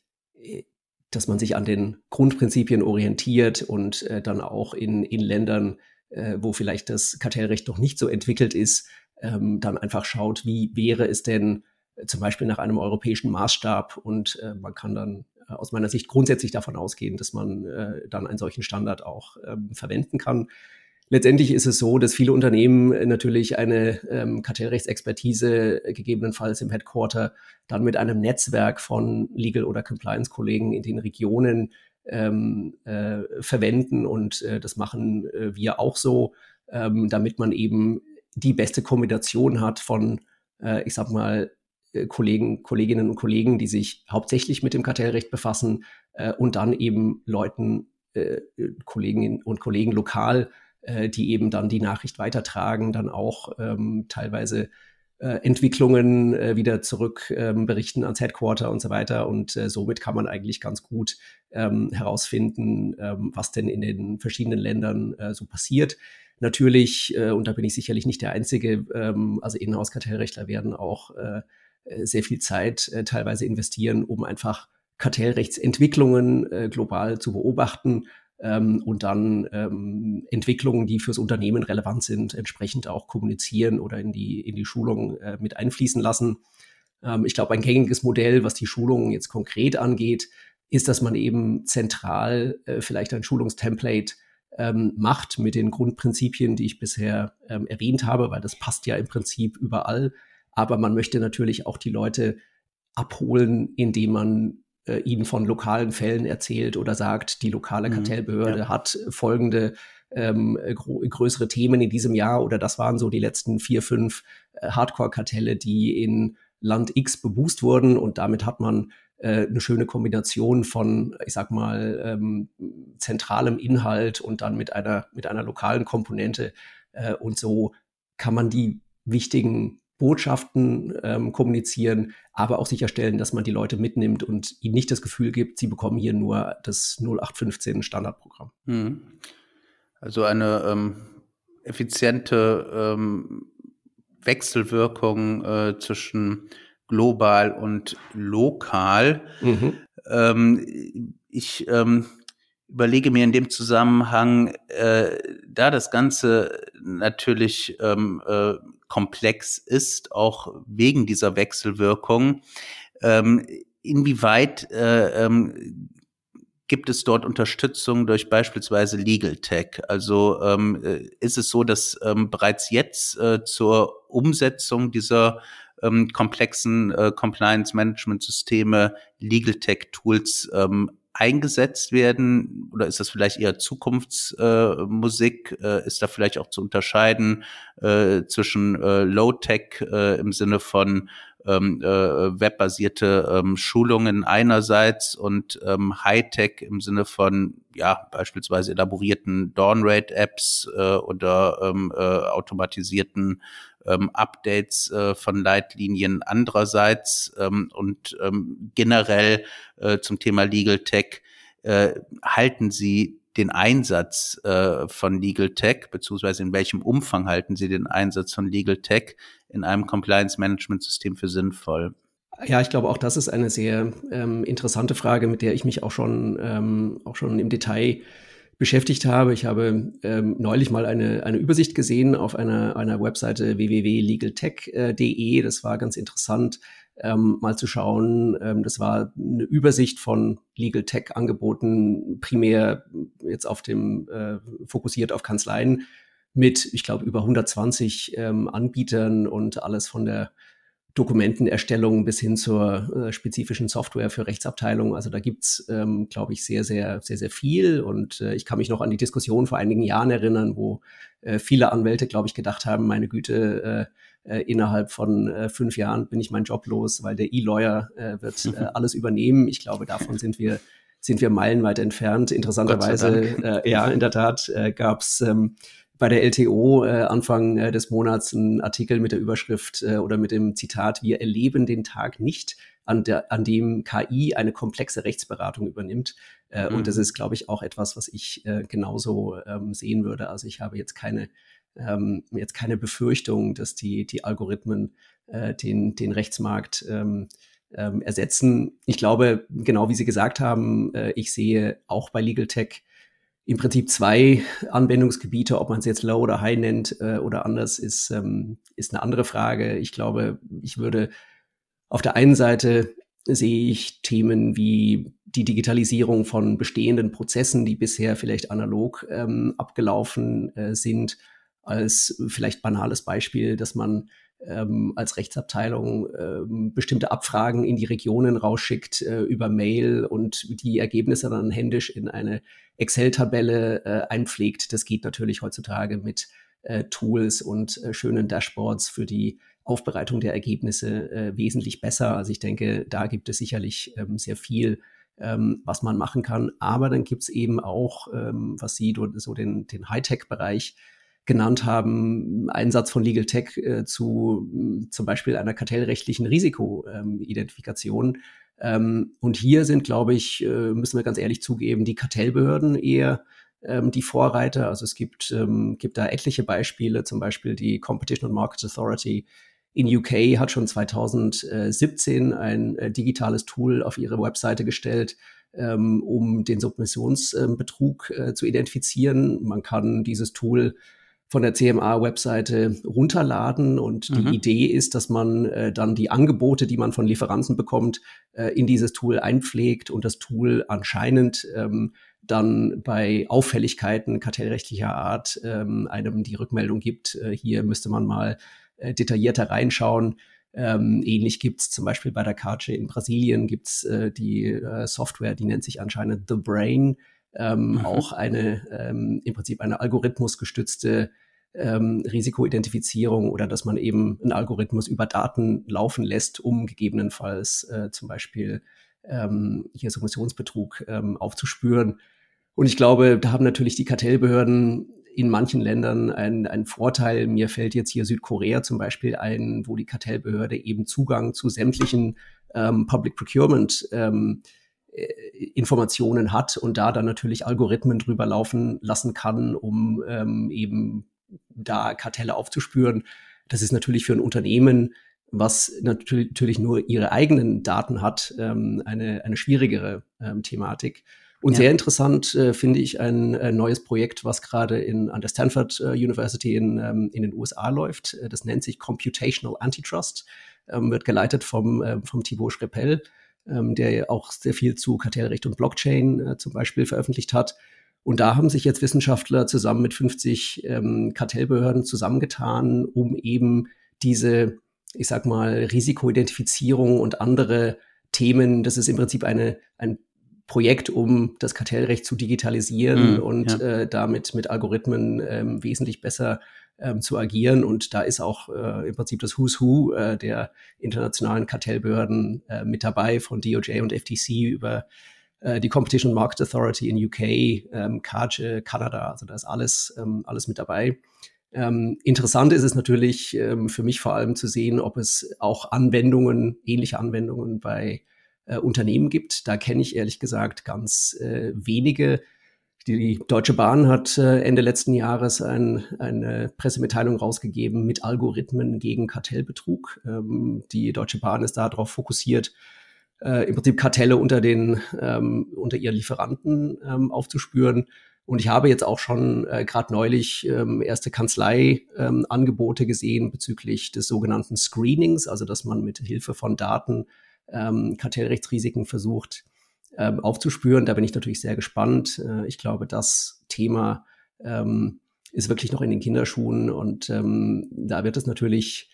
Speaker 2: dass man sich an den Grundprinzipien orientiert und äh, dann auch in, in Ländern äh, wo vielleicht das Kartellrecht noch nicht so entwickelt ist, ähm, dann einfach schaut, wie wäre es denn äh, zum Beispiel nach einem europäischen Maßstab und äh, man kann dann äh, aus meiner Sicht grundsätzlich davon ausgehen, dass man äh, dann einen solchen Standard auch ähm, verwenden kann. Letztendlich ist es so, dass viele Unternehmen natürlich eine ähm, Kartellrechtsexpertise gegebenenfalls im Headquarter dann mit einem Netzwerk von Legal- oder Compliance-Kollegen in den Regionen ähm, äh, verwenden und äh, das machen äh, wir auch so, ähm, damit man eben die beste Kombination hat von, äh, ich sag mal, äh, Kollegen, Kolleginnen und Kollegen, die sich hauptsächlich mit dem Kartellrecht befassen äh, und dann eben Leuten, Kolleginnen und Kollegen lokal, die eben dann die Nachricht weitertragen, dann auch ähm, teilweise Entwicklungen äh, wieder zurück ähm, berichten ans Headquarter und so weiter. Und äh, somit kann man eigentlich ganz gut ähm, herausfinden, ähm, was denn in den verschiedenen Ländern äh, so passiert. Natürlich, äh, und da bin ich sicherlich nicht der Einzige, ähm, also Inhouse-Kartellrechtler werden auch äh, äh sehr viel Zeit äh, teilweise investieren, um einfach Kartellrechtsentwicklungen äh, global zu beobachten ähm, und dann ähm, Entwicklungen, die fürs Unternehmen relevant sind, entsprechend auch kommunizieren oder in die, in die Schulung äh, mit einfließen lassen. Ähm, ich glaube, ein gängiges Modell, was die Schulungen jetzt konkret angeht, ist, dass man eben zentral äh, vielleicht ein Schulungstemplate ähm, macht mit den Grundprinzipien, die ich bisher ähm, erwähnt habe, weil das passt ja im Prinzip überall. Aber man möchte natürlich auch die Leute abholen, indem man äh, ihnen von lokalen Fällen erzählt oder sagt, die lokale mhm. Kartellbehörde ja. hat folgende ähm, größere Themen in diesem Jahr oder das waren so die letzten vier, fünf äh, Hardcore-Kartelle, die in Land X beboost wurden und damit hat man äh, eine schöne Kombination von, ich sag mal, ähm, zentralem Inhalt und dann mit einer, mit einer lokalen Komponente. Äh, und so kann man die wichtigen Botschaften ähm, kommunizieren, aber auch sicherstellen, dass man die Leute mitnimmt und ihnen nicht das Gefühl gibt, sie bekommen hier nur das 0815 Standardprogramm. Hm.
Speaker 3: Also eine ähm, effiziente ähm, Wechselwirkung äh, zwischen global und lokal. Mhm. Ähm, ich ähm, überlege mir in dem Zusammenhang, äh, da das Ganze natürlich ähm, äh, komplex ist, auch wegen dieser Wechselwirkung. Ähm, inwieweit äh, ähm, gibt es dort Unterstützung durch beispielsweise Legal Tech? Also ähm, äh, ist es so, dass ähm, bereits jetzt äh, zur Umsetzung dieser ähm, komplexen äh, Compliance-Management-Systeme Legal Tech-Tools ähm, eingesetzt werden? Oder ist das vielleicht eher Zukunftsmusik? Äh, äh, ist da vielleicht auch zu unterscheiden äh, zwischen äh, Low-Tech äh, im Sinne von ähm, äh, webbasierte ähm, Schulungen einerseits und ähm, Hightech im Sinne von ja beispielsweise elaborierten Dawnrate-Apps äh, oder ähm, äh, automatisierten ähm, Updates äh, von Leitlinien andererseits ähm, und ähm, generell äh, zum Thema Legal Tech äh, halten Sie den Einsatz äh, von Legal Tech, beziehungsweise in welchem Umfang halten Sie den Einsatz von Legal Tech in einem Compliance-Management-System für sinnvoll?
Speaker 2: Ja, ich glaube, auch das ist eine sehr ähm, interessante Frage, mit der ich mich auch schon, ähm, auch schon im Detail beschäftigt habe. Ich habe ähm, neulich mal eine, eine Übersicht gesehen auf einer, einer Webseite www.legaltech.de. Das war ganz interessant, ähm, mal zu schauen. Ähm, das war eine Übersicht von Legal Tech Angeboten, primär jetzt auf dem, äh, fokussiert auf Kanzleien mit, ich glaube, über 120 ähm, Anbietern und alles von der Dokumentenerstellung bis hin zur äh, spezifischen Software für Rechtsabteilungen. Also da gibt's, ähm, glaube ich, sehr, sehr, sehr, sehr viel. Und äh, ich kann mich noch an die Diskussion vor einigen Jahren erinnern, wo äh, viele Anwälte, glaube ich, gedacht haben, meine Güte, äh, äh, innerhalb von äh, fünf Jahren bin ich mein Job los, weil der E-Lawyer äh, wird äh, alles übernehmen. Ich glaube, davon sind wir sind wir meilenweit entfernt. Interessanterweise, äh, ja, in der Tat äh, gab es ähm, bei der LTO äh, Anfang äh, des Monats einen Artikel mit der Überschrift äh, oder mit dem Zitat, wir erleben den Tag nicht, an, der, an dem KI eine komplexe Rechtsberatung übernimmt. Äh, mhm. Und das ist, glaube ich, auch etwas, was ich äh, genauso ähm, sehen würde. Also ich habe jetzt keine, ähm, jetzt keine Befürchtung, dass die, die Algorithmen äh, den, den Rechtsmarkt ähm, ähm, ersetzen. Ich glaube, genau wie Sie gesagt haben, äh, ich sehe auch bei Legal Tech im Prinzip zwei Anwendungsgebiete, ob man es jetzt Low oder High nennt äh, oder anders, ist, ähm, ist eine andere Frage. Ich glaube, ich würde auf der einen Seite sehe ich Themen wie die Digitalisierung von bestehenden Prozessen, die bisher vielleicht analog ähm, abgelaufen äh, sind, als vielleicht banales Beispiel, dass man ähm, als Rechtsabteilung ähm, bestimmte Abfragen in die Regionen rausschickt äh, über Mail und die Ergebnisse dann händisch in eine Excel-Tabelle äh, einpflegt. Das geht natürlich heutzutage mit äh, Tools und äh, schönen Dashboards für die Aufbereitung der Ergebnisse äh, wesentlich besser. Also ich denke, da gibt es sicherlich ähm, sehr viel, ähm, was man machen kann. Aber dann gibt es eben auch, ähm, was Sie so den, den Hightech-Bereich genannt haben, Einsatz von Legal Tech äh, zu mh, zum Beispiel einer kartellrechtlichen Risikoidentifikation. Ähm, und hier sind, glaube ich, äh, müssen wir ganz ehrlich zugeben, die Kartellbehörden eher ähm, die Vorreiter. Also es gibt, ähm, gibt da etliche Beispiele, zum Beispiel die Competition and Market Authority in UK hat schon 2017 ein äh, digitales Tool auf ihre Webseite gestellt, ähm, um den Submissionsbetrug äh, zu identifizieren. Man kann dieses Tool von der CMA-Webseite runterladen. Und mhm. die Idee ist, dass man äh, dann die Angebote, die man von Lieferanten bekommt, äh, in dieses Tool einpflegt und das Tool anscheinend ähm, dann bei Auffälligkeiten kartellrechtlicher Art ähm, einem die Rückmeldung gibt. Äh, hier müsste man mal äh, detaillierter reinschauen. Ähm, ähnlich gibt's zum Beispiel bei der Carche in Brasilien gibt's äh, die äh, Software, die nennt sich anscheinend The Brain ähm, mhm. auch eine ähm, im Prinzip eine algorithmusgestützte ähm, Risikoidentifizierung oder dass man eben einen Algorithmus über Daten laufen lässt, um gegebenenfalls äh, zum Beispiel ähm, hier Submissionsbetrug ähm, aufzuspüren. Und ich glaube, da haben natürlich die Kartellbehörden in manchen Ländern einen, einen Vorteil. Mir fällt jetzt hier Südkorea zum Beispiel ein, wo die Kartellbehörde eben Zugang zu sämtlichen ähm, Public Procurement ähm, äh, Informationen hat und da dann natürlich Algorithmen drüber laufen lassen kann, um ähm, eben da Kartelle aufzuspüren. Das ist natürlich für ein Unternehmen, was natürlich nur ihre eigenen Daten hat, ähm, eine, eine schwierigere ähm, Thematik. Und ja. sehr interessant äh, finde ich ein, ein, neues Projekt, was gerade in, an der Stanford äh, University in, ähm, in den USA läuft. Äh, das nennt sich Computational Antitrust, ähm, wird geleitet vom, äh, vom Thibaut Schreppel ähm, der ja auch sehr viel zu Kartellrecht und Blockchain äh, zum Beispiel veröffentlicht hat. Und da haben sich jetzt Wissenschaftler zusammen mit 50 ähm, Kartellbehörden zusammengetan, um eben diese, ich sag mal, Risikoidentifizierung und andere Themen, das ist im Prinzip eine, ein Projekt, um das Kartellrecht zu digitalisieren mm, und ja. äh, damit mit Algorithmen ähm, wesentlich besser ähm, zu agieren. Und da ist auch äh, im Prinzip das Who's Who äh, der internationalen Kartellbehörden äh, mit dabei, von DOJ und FTC über äh, die Competition Market Authority in UK, ähm, CAGE, Kanada. Also da ist alles, ähm, alles mit dabei. Ähm, interessant ist es natürlich ähm, für mich vor allem zu sehen, ob es auch Anwendungen, ähnliche Anwendungen bei äh, Unternehmen gibt. Da kenne ich ehrlich gesagt ganz äh, wenige. Die Deutsche Bahn hat äh, Ende letzten Jahres ein, eine Pressemitteilung rausgegeben mit Algorithmen gegen Kartellbetrug. Ähm, die Deutsche Bahn ist darauf fokussiert, äh, im Prinzip Kartelle unter den ähm, unter ihren Lieferanten ähm, aufzuspüren. Und ich habe jetzt auch schon äh, gerade neulich ähm, erste Kanzlei-Angebote ähm, gesehen bezüglich des sogenannten Screenings, also dass man mit Hilfe von Daten ähm, Kartellrechtsrisiken versucht, ähm, aufzuspüren. Da bin ich natürlich sehr gespannt. Äh, ich glaube, das Thema ähm, ist wirklich noch in den Kinderschuhen und ähm, da wird es natürlich,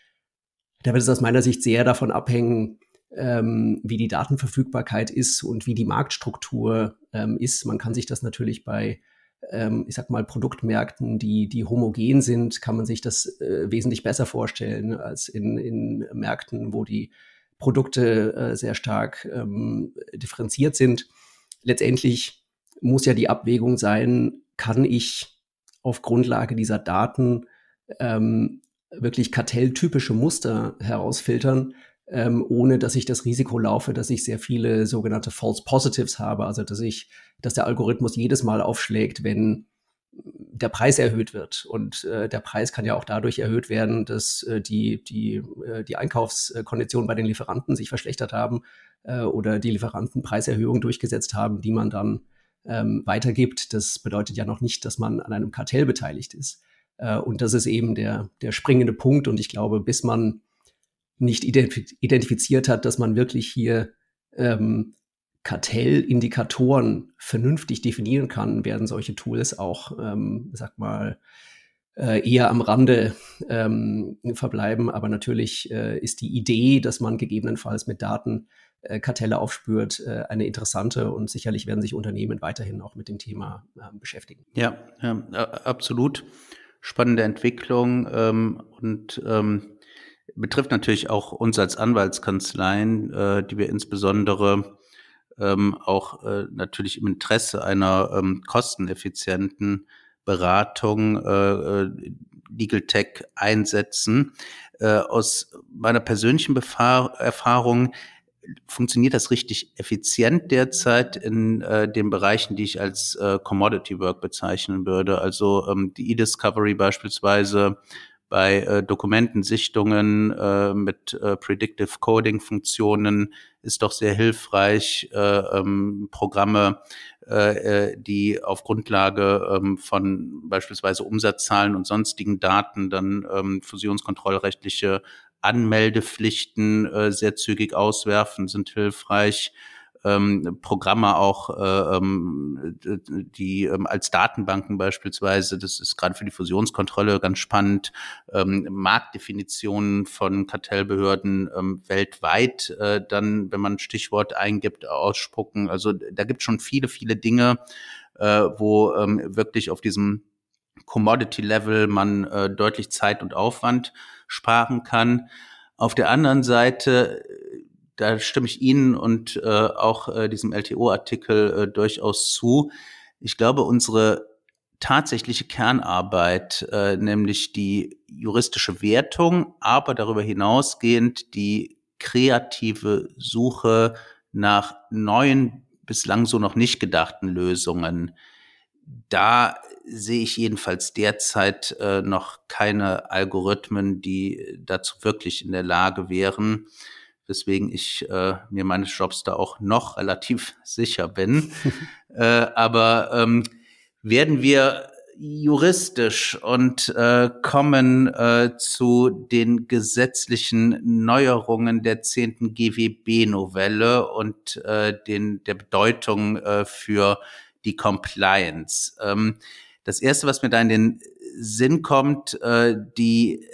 Speaker 2: da wird es aus meiner Sicht sehr davon abhängen, ähm, wie die Datenverfügbarkeit ist und wie die Marktstruktur ähm, ist. Man kann sich das natürlich bei, ähm, ich sag mal, Produktmärkten, die, die homogen sind, kann man sich das äh, wesentlich besser vorstellen als in, in Märkten, wo die Produkte äh, sehr stark ähm, differenziert sind. Letztendlich muss ja die Abwägung sein, kann ich auf Grundlage dieser Daten ähm, wirklich kartelltypische Muster herausfiltern ähm, ohne dass ich das Risiko laufe, dass ich sehr viele sogenannte False Positives habe, also dass ich, dass der Algorithmus jedes Mal aufschlägt, wenn der Preis erhöht wird. Und äh, der Preis kann ja auch dadurch erhöht werden, dass äh, die, die, äh, die Einkaufskonditionen bei den Lieferanten sich verschlechtert haben äh, oder die Lieferanten Preiserhöhungen durchgesetzt haben, die man dann ähm, weitergibt. Das bedeutet ja noch nicht, dass man an einem Kartell beteiligt ist. Äh, und das ist eben der, der springende Punkt. Und ich glaube, bis man nicht identifiziert hat, dass man wirklich hier ähm, Kartellindikatoren vernünftig definieren kann, werden solche Tools auch, ähm, sag mal, äh, eher am Rande ähm, verbleiben. Aber natürlich äh, ist die Idee, dass man gegebenenfalls mit Daten äh, Kartelle aufspürt, äh, eine interessante und sicherlich werden sich Unternehmen weiterhin auch mit dem Thema äh, beschäftigen.
Speaker 3: Ja, ja, absolut. Spannende Entwicklung ähm, und ähm, betrifft natürlich auch uns als Anwaltskanzleien, äh, die wir insbesondere ähm, auch äh, natürlich im Interesse einer ähm, kosteneffizienten Beratung äh, äh Legal Tech einsetzen. Äh, aus meiner persönlichen Befahr Erfahrung funktioniert das richtig effizient derzeit in äh, den Bereichen, die ich als äh, Commodity Work bezeichnen würde. Also ähm, die E-Discovery beispielsweise bei äh, Dokumentensichtungen äh, mit äh, Predictive Coding Funktionen ist doch sehr hilfreich. Äh, ähm, Programme, äh, äh, die auf Grundlage ähm, von beispielsweise Umsatzzahlen und sonstigen Daten dann ähm, fusionskontrollrechtliche Anmeldepflichten äh, sehr zügig auswerfen, sind hilfreich ähm, Programme auch, äh, ähm, die ähm, als Datenbanken beispielsweise, das ist gerade für die Fusionskontrolle ganz spannend, ähm, Marktdefinitionen von Kartellbehörden ähm, weltweit äh, dann, wenn man ein Stichwort eingibt, ausspucken. Also da gibt es schon viele, viele Dinge, äh, wo ähm, wirklich auf diesem Commodity-Level man äh, deutlich Zeit und Aufwand sparen kann. Auf der anderen Seite da stimme ich Ihnen und äh, auch äh, diesem LTO-Artikel äh, durchaus zu. Ich glaube, unsere tatsächliche Kernarbeit, äh, nämlich die juristische Wertung, aber darüber hinausgehend die kreative Suche nach neuen, bislang so noch nicht gedachten Lösungen, da sehe ich jedenfalls derzeit äh, noch keine Algorithmen, die dazu wirklich in der Lage wären, weswegen ich äh, mir meines Jobs da auch noch relativ sicher bin. äh, aber ähm, werden wir juristisch und äh, kommen äh, zu den gesetzlichen Neuerungen der zehnten GWB-Novelle und äh, den, der Bedeutung äh, für die Compliance. Ähm, das erste, was mir da in den Sinn kommt, äh, die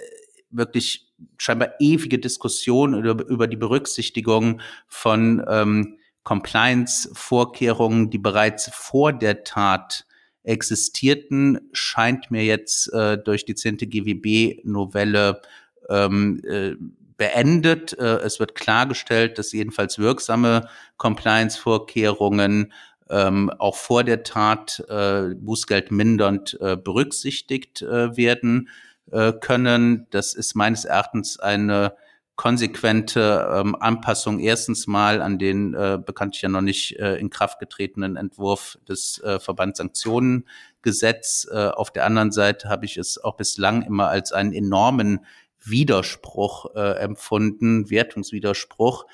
Speaker 3: wirklich scheinbar ewige Diskussion über, über die Berücksichtigung von ähm, Compliance-Vorkehrungen, die bereits vor der Tat existierten, scheint mir jetzt äh, durch die 10. GWB-Novelle ähm, äh, beendet. Äh, es wird klargestellt, dass jedenfalls wirksame Compliance-Vorkehrungen ähm, auch vor der Tat äh, Bußgeld mindernd äh, berücksichtigt äh, werden äh, können. Das ist meines Erachtens eine konsequente ähm, Anpassung erstens mal an den äh, bekanntlich ja noch nicht äh, in Kraft getretenen Entwurf des äh, Verbandssanktionengesetz. Äh, auf der anderen Seite habe ich es auch bislang immer als einen enormen Widerspruch äh, empfunden, Wertungswiderspruch,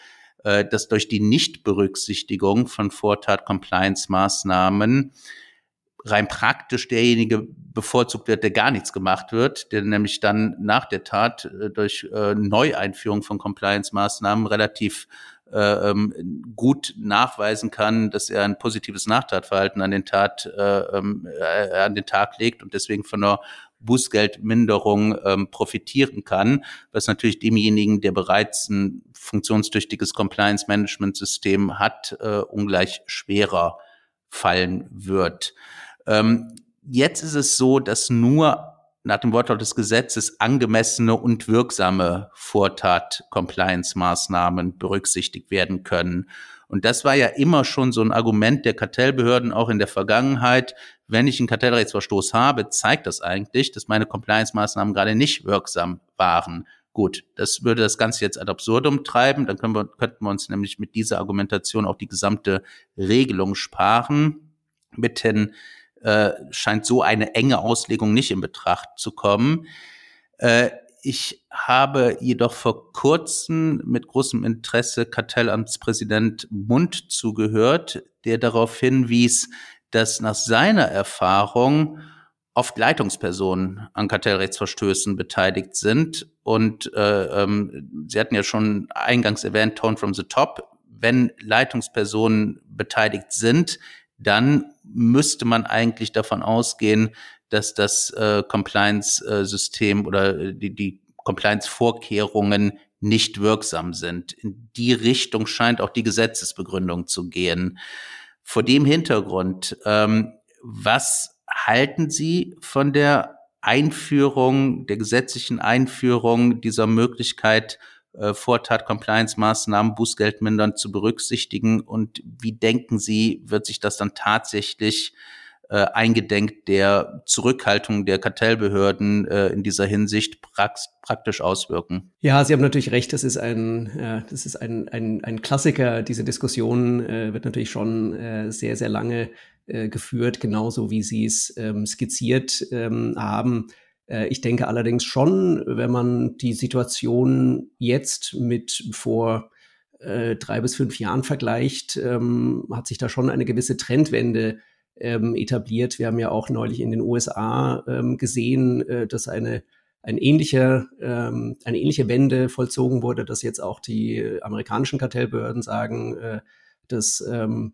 Speaker 3: äh, dass durch die Nichtberücksichtigung von Vortat-Compliance-Maßnahmen rein praktisch derjenige bevorzugt wird, der gar nichts gemacht wird, der nämlich dann nach der Tat äh, durch äh, Neueinführung von Compliance-Maßnahmen relativ äh, ähm, gut nachweisen kann, dass er ein positives Nachtatverhalten an den Tat äh, ähm, äh, an den Tag legt und deswegen von einer Bußgeldminderung ähm, profitieren kann, was natürlich demjenigen, der bereits ein funktionstüchtiges Compliance-Management-System hat, äh, ungleich schwerer fallen wird. Ähm, jetzt ist es so, dass nur nach dem Wortlaut des Gesetzes angemessene und wirksame Vortat-Compliance-Maßnahmen berücksichtigt werden können. Und das war ja immer schon so ein Argument der Kartellbehörden auch in der Vergangenheit. Wenn ich einen Kartellrechtsverstoß habe, zeigt das eigentlich, dass meine Compliance-Maßnahmen gerade nicht wirksam waren. Gut, das würde das Ganze jetzt ad absurdum treiben. Dann können wir, könnten wir uns nämlich mit dieser Argumentation auch die gesamte Regelung sparen. Mit äh, scheint so eine enge Auslegung nicht in Betracht zu kommen. Äh, ich habe jedoch vor kurzem mit großem Interesse Kartellamtspräsident Mund zugehört, der darauf hinwies, dass nach seiner Erfahrung oft Leitungspersonen an Kartellrechtsverstößen beteiligt sind. Und äh, ähm, Sie hatten ja schon eingangs erwähnt, Tone from the Top. Wenn Leitungspersonen beteiligt sind, dann müsste man eigentlich davon ausgehen, dass das äh, Compliance-System oder die, die Compliance-Vorkehrungen nicht wirksam sind. In die Richtung scheint auch die Gesetzesbegründung zu gehen. Vor dem Hintergrund, ähm, was halten Sie von der Einführung, der gesetzlichen Einführung dieser Möglichkeit, äh, Vortat-Compliance-Maßnahmen, Bußgeldmindern zu berücksichtigen? Und wie denken Sie, wird sich das dann tatsächlich äh, eingedenk der Zurückhaltung der Kartellbehörden äh, in dieser Hinsicht praktisch auswirken?
Speaker 2: Ja, Sie haben natürlich recht. Das ist ein, äh, das ist ein, ein, ein Klassiker. Diese Diskussion äh, wird natürlich schon äh, sehr, sehr lange äh, geführt, genauso wie Sie es ähm, skizziert ähm, haben. Äh, ich denke allerdings schon, wenn man die Situation jetzt mit vor äh, drei bis fünf Jahren vergleicht, ähm, hat sich da schon eine gewisse Trendwende ähm, etabliert. Wir haben ja auch neulich in den USA ähm, gesehen, äh, dass eine ein ähnlicher, ähm, eine ähnliche Wende vollzogen wurde, dass jetzt auch die amerikanischen Kartellbehörden sagen, äh, dass, ähm,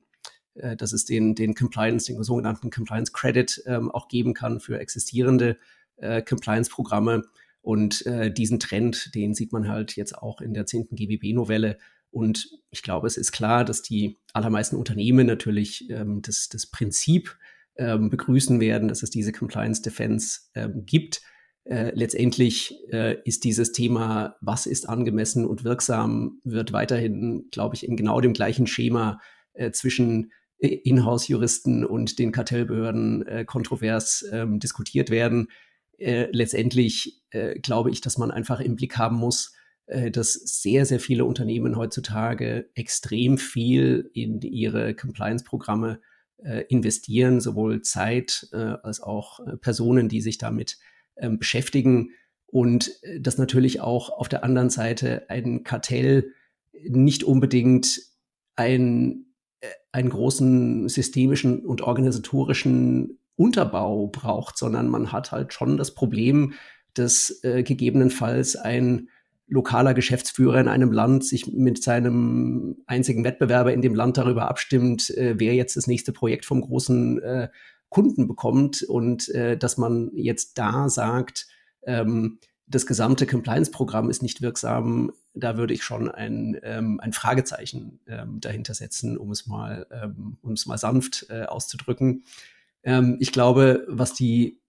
Speaker 2: äh, dass es den, den Compliance, den sogenannten Compliance Credit ähm, auch geben kann für existierende äh, Compliance-Programme. Und äh, diesen Trend, den sieht man halt jetzt auch in der 10. GWB-Novelle. Und ich glaube, es ist klar, dass die allermeisten Unternehmen natürlich ähm, das, das Prinzip ähm, begrüßen werden, dass es diese Compliance Defense ähm, gibt. Äh, letztendlich äh, ist dieses Thema, was ist angemessen und wirksam, wird weiterhin, glaube ich, in genau dem gleichen Schema äh, zwischen äh, Inhouse-Juristen und den Kartellbehörden äh, kontrovers ähm, diskutiert werden äh, letztendlich äh, glaube ich, dass man einfach im Blick haben muss, äh, dass sehr, sehr viele Unternehmen heutzutage extrem viel in ihre Compliance-Programme äh, investieren, sowohl Zeit äh, als auch Personen, die sich damit ähm, beschäftigen. Und dass natürlich auch auf der anderen Seite ein Kartell nicht unbedingt ein, einen großen systemischen und organisatorischen Unterbau braucht, sondern man hat halt schon das Problem, dass äh, gegebenenfalls ein lokaler Geschäftsführer in einem Land sich mit seinem einzigen Wettbewerber in dem Land darüber abstimmt, äh, wer jetzt das nächste Projekt vom großen äh, Kunden bekommt und äh, dass man jetzt da sagt, ähm, das gesamte Compliance-Programm ist nicht wirksam, da würde ich schon ein, ähm, ein Fragezeichen ähm, dahinter setzen, um es mal, ähm, um es mal sanft äh, auszudrücken. Ähm, ich glaube, was die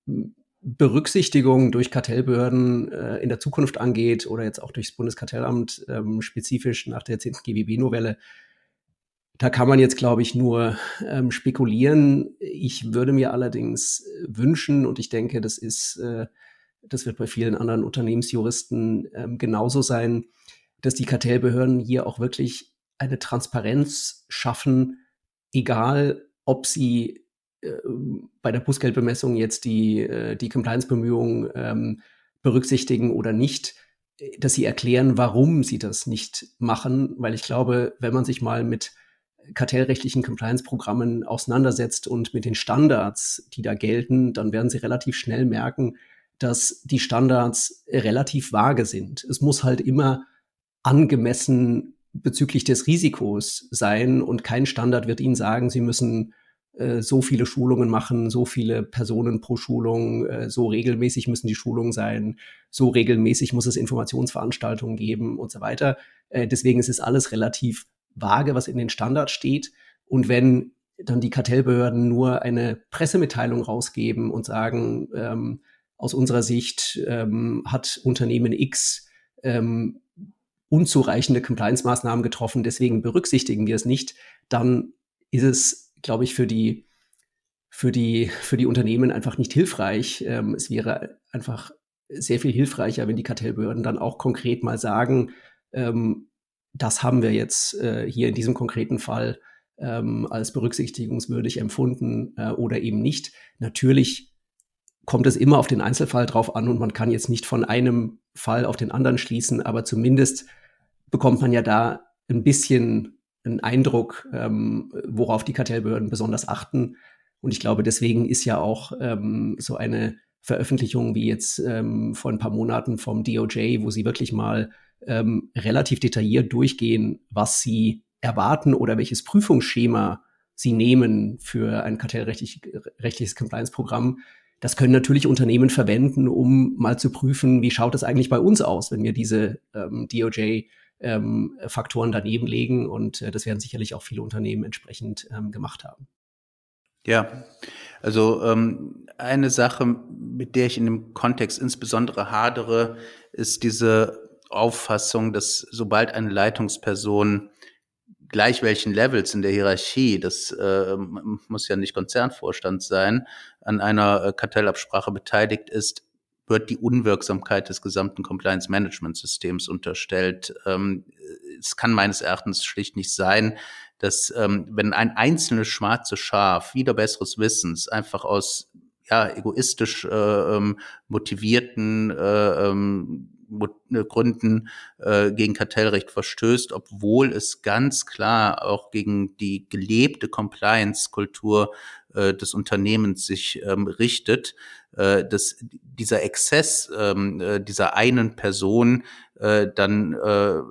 Speaker 2: Berücksichtigung durch Kartellbehörden äh, in der Zukunft angeht oder jetzt auch durchs Bundeskartellamt ähm, spezifisch nach der 10. GWB-Novelle, da kann man jetzt, glaube ich, nur ähm, spekulieren. Ich würde mir allerdings wünschen, und ich denke, das ist, äh, das wird bei vielen anderen Unternehmensjuristen ähm, genauso sein, dass die Kartellbehörden hier auch wirklich eine Transparenz schaffen, egal ob sie bei der Bußgeldbemessung jetzt die, äh, die Compliance-Bemühungen ähm, berücksichtigen oder nicht, dass sie erklären, warum sie das nicht machen, weil ich glaube, wenn man sich mal mit kartellrechtlichen Compliance-Programmen auseinandersetzt und mit den Standards, die da gelten, dann werden sie relativ schnell merken, dass die Standards relativ vage sind. Es muss halt immer angemessen bezüglich des Risikos sein und kein Standard wird Ihnen sagen, Sie müssen äh, so viele Schulungen machen, so viele Personen pro Schulung, äh, so regelmäßig müssen die Schulungen sein, so regelmäßig muss es Informationsveranstaltungen geben und so weiter. Äh, deswegen ist es alles relativ vage, was in den Standards steht. Und wenn dann die Kartellbehörden nur eine Pressemitteilung rausgeben und sagen, ähm, aus unserer Sicht ähm, hat Unternehmen X ähm, unzureichende Compliance-Maßnahmen getroffen, deswegen berücksichtigen wir es nicht, dann ist es glaube ich, für die, für die, für die Unternehmen einfach nicht hilfreich. Ähm, es wäre einfach sehr viel hilfreicher, wenn die Kartellbehörden dann auch konkret mal sagen, ähm, das haben wir jetzt äh, hier in diesem konkreten Fall ähm, als berücksichtigungswürdig empfunden äh, oder eben nicht. Natürlich kommt es immer auf den Einzelfall drauf an und man kann jetzt nicht von einem Fall auf den anderen schließen, aber zumindest bekommt man ja da ein bisschen einen Eindruck, ähm, worauf die Kartellbehörden besonders achten. Und ich glaube, deswegen ist ja auch ähm, so eine Veröffentlichung wie jetzt ähm, vor ein paar Monaten vom DOJ, wo sie wirklich mal ähm, relativ detailliert durchgehen, was sie erwarten oder welches Prüfungsschema sie nehmen für ein kartellrechtliches Compliance-Programm. Das können natürlich Unternehmen verwenden, um mal zu prüfen, wie schaut es eigentlich bei uns aus, wenn wir diese ähm, DOJ ähm, Faktoren daneben legen. Und äh, das werden sicherlich auch viele Unternehmen entsprechend ähm, gemacht haben.
Speaker 3: Ja, also ähm, eine Sache, mit der ich in dem Kontext insbesondere hadere, ist diese Auffassung, dass sobald eine Leitungsperson gleich welchen Levels in der Hierarchie, das äh, muss ja nicht Konzernvorstand sein, an einer äh, Kartellabsprache beteiligt ist, wird die Unwirksamkeit des gesamten Compliance-Management-Systems unterstellt. Ähm, es kann meines Erachtens schlicht nicht sein, dass ähm, wenn ein einzelnes schwarzes Schaf wieder besseres Wissens einfach aus ja, egoistisch äh, ähm, motivierten äh, äh, Gründen äh, gegen Kartellrecht verstößt, obwohl es ganz klar auch gegen die gelebte Compliance-Kultur äh, des Unternehmens sich ähm, richtet, äh, dass dieser Exzess ähm, äh, dieser einen Person äh, dann äh,